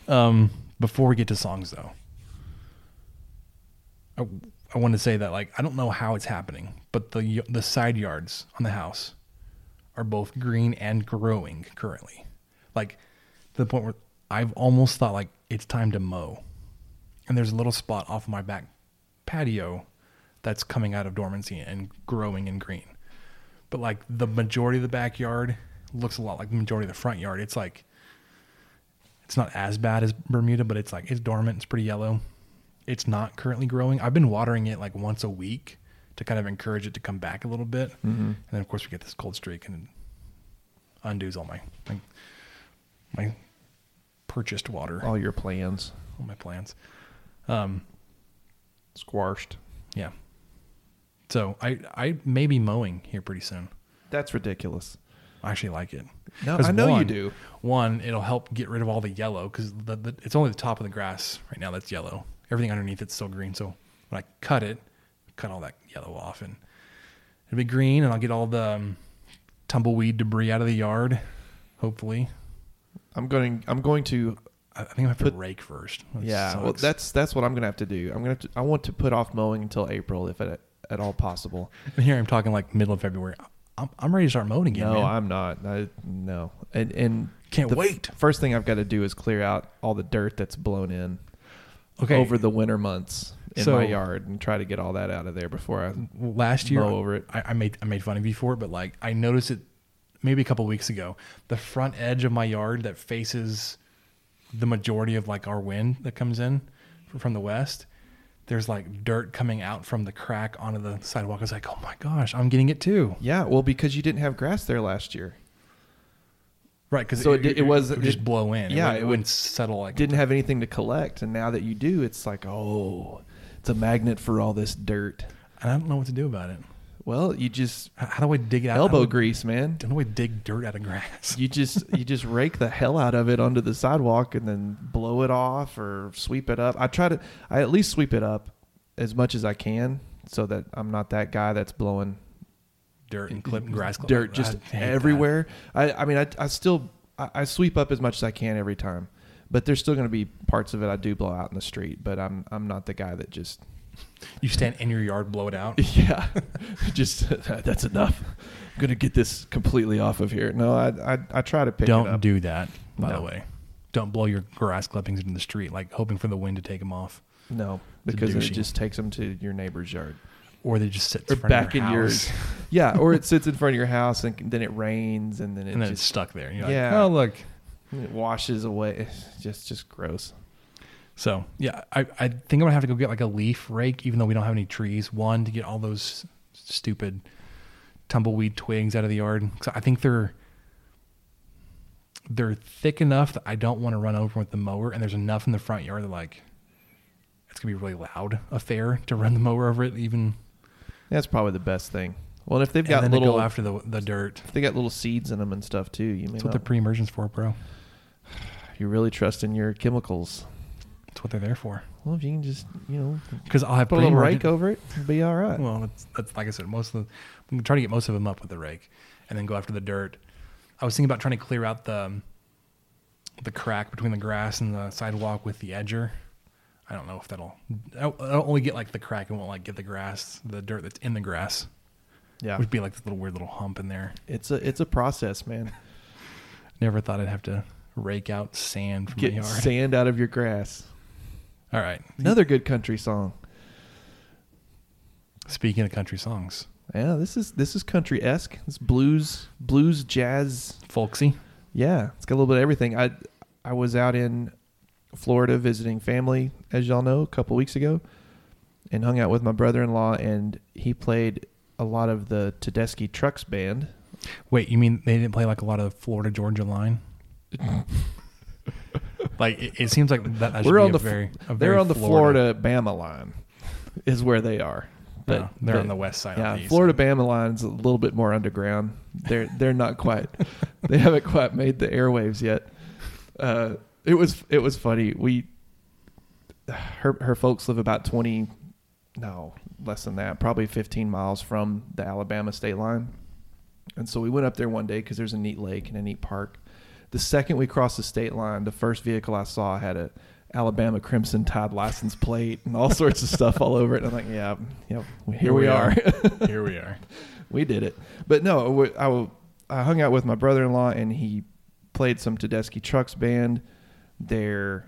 Um, before we get to songs, though, I, I want to say that like I don't know how it's happening, but the the side yards on the house are both green and growing currently, like to the point where I've almost thought like it's time to mow, and there's a little spot off my back patio that's coming out of dormancy and growing in green, but like the majority of the backyard looks a lot like the majority of the front yard. It's like it's not as bad as Bermuda, but it's like it's dormant. It's pretty yellow. It's not currently growing. I've been watering it like once a week to kind of encourage it to come back a little bit. Mm-hmm. And then of course we get this cold streak and it undoes all my my, my purchased water, all, your plans all my plans. Um, squashed. yeah. So I I may be mowing here pretty soon. That's ridiculous. I actually like it. No, I know you do. One, it'll help get rid of all the yellow because the, the, it's only the top of the grass right now that's yellow. Everything underneath it's still green. So when I cut it, cut all that yellow off, and it'll be green, and I'll get all the um, tumbleweed debris out of the yard. Hopefully, I'm going. I'm going to. I think I have to Put- rake first. That Yeah, well, that's that's what I'm gonna have to do. I'm gonna. Have to, I want to put off mowing until April, if at at all possible. And here I'm talking like middle of February. I'm, I'm ready to start mowing again. no, man. I'm not. I, no, and and Can't wait. First thing I've got to do is clear out all the dirt that's blown in okay. over the winter months in So- my yard, and try to get all that out of there before I. last year mow over it. I, I made I made fun of you for it, but like I noticed it maybe a couple weeks ago. The front edge of my yard that faces the majority of like our wind that comes in from the west. There's like dirt coming out from the crack onto the sidewalk. I was like, oh my gosh, I'm getting it too. Yeah, well, because you didn't have grass there last year, Right, because So it di- it was- would just it- blow in. yeah, it, it would, would- wouldn't settle like didn't have anything to collect, and now that you do, it's like, oh, it's a magnet for all this dirt. And I don't know what to do about it. Well, you just How do I dig it out? elbow How do I- grease, man. How do I dig dirt out of grass? You just you just rake the hell out of it onto the sidewalk and then blow it off or sweep it up. I try to I at least sweep it up as much as I can so that I'm not that guy that's blowing dirt and clip grass clip. dirt just that. everywhere. I I mean I I still I, I sweep up as much as I can every time. But there's still going to be parts of it I do blow out in the street, but I'm I'm not the guy that just You stand in your yard, blow it out. yeah, just uh, that's enough. I'm gonna get this completely off of here. No, I I, I try to pick it up. Don't do that, by the way. Don't blow your grass clippings into the street, like hoping for the wind to take them off, No, because it just takes them to your neighbor's yard or they just sit back of your in yours. Yeah, or it sits in front of your house and then it rains and then it and then it's stuck there. Yeah. like, oh look. it washes away. It's just just gross. So yeah, I, I think I'm gonna have to go get like a leaf rake, even though we don't have any trees. One to get all those stupid tumbleweed twigs out of the yard. I think they're they're thick enough that I don't want to run over with the mower, and there's enough in the front yard that like it's gonna be a really loud affair to run the mower over it. Even That's probably the best thing. Well, if they've got then they little go after the the dirt. if they got little seeds in them and stuff too, you may That's what the not, pre-immersion's for, bro. you really trust in your chemicals. That's what they're there for. Well, if you can just you know Because I'll have put a little rake over it, it'll be all right. Well, that's, that's like I said. Most of the, I'm gonna try to get most of them up with the rake, and then go after the dirt. I was thinking about trying to clear out the the crack between the grass and the sidewalk with the edger. I don't know if that'll. I'll, I'll only get like the crack. and won't like get the grass, the dirt that's in the grass. yeah, Would be like this little weird little hump in there. it's a it's a process, man. Never thought I'd have to rake out sand from my Get yard. sand out of your grass. All right. Another good country song. Speaking of country songs, Yeah, this is this is country esque. It's blues, blues, jazz. folksy. Yeah, it's got a little bit of everything. I I was out in Florida visiting family, as y'all know, a couple weeks ago, and hung out with my brother-in-law, and he played a lot of the Tedeschi Trucks band. Wait, you mean they didn't play like a lot of Florida Georgia line? like it, it seems like that, that We're on the very, they're very on the Florida Bama line, is where they are. No, they're on the west side. Yeah, of the east Florida. Bama line's a little bit more underground. They're they're not quite. they haven't quite made the airwaves yet. Uh, it was it was funny. We her her folks live about twenty, no less than that, probably fifteen miles from the Alabama state line. And so we went up there one day because there's a neat lake and a neat park. The second we crossed the state line, the first vehicle I saw had a Alabama Crimson Tide license plate and all sorts of stuff all over it. And I'm like, yeah, yeah, here, we, are. Here we are. we did it. But no, I, I hung out with my brother-in-law and he played some Tedeschi Trucks band. They're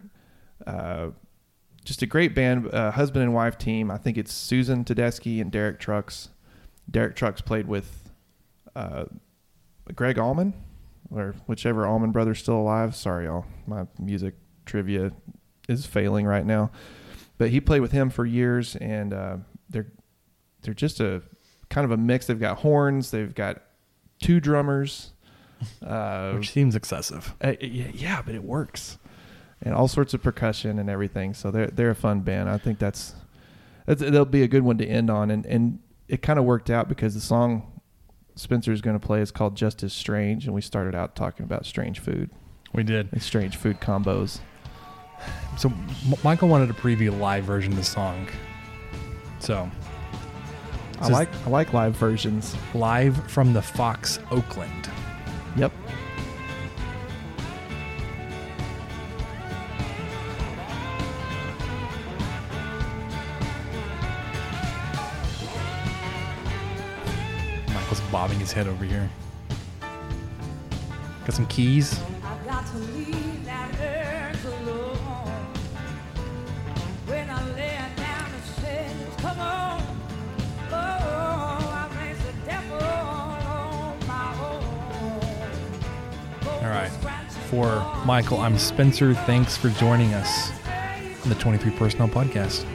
uh, just a great band, uh, husband and wife team. I think it's Susan Tedeschi and Derek Trucks. Derek Trucks played with uh, Gregg Allman, or whichever Allman brother's still alive. Sorry, y'all. My music trivia is failing right now. But he played with him for years, and uh, they're they're just a kind of a mix. They've got horns. They've got two drummers. Uh, Which seems excessive. uh, yeah, but it works, and all sorts of percussion and everything. So they're they're a fun band. I think that's, that's that'll be a good one to end on. And and it kind of worked out because the song Spencer's going to play is called "Just as Strange," and we started out talking about strange food We did. and strange food combos. So M- Michael wanted to preview a live version of the song. So I like I like live versions. live from the Fox Oakland. Yep. Michael's bobbing his head over here. Got some keys. I've got to leave that earth alone. When I lay down and says, come on. Oh, I face the devil on my own. All right. For Michael, I'm Spencer. Thanks for joining us on the 23 Personnel Podcast.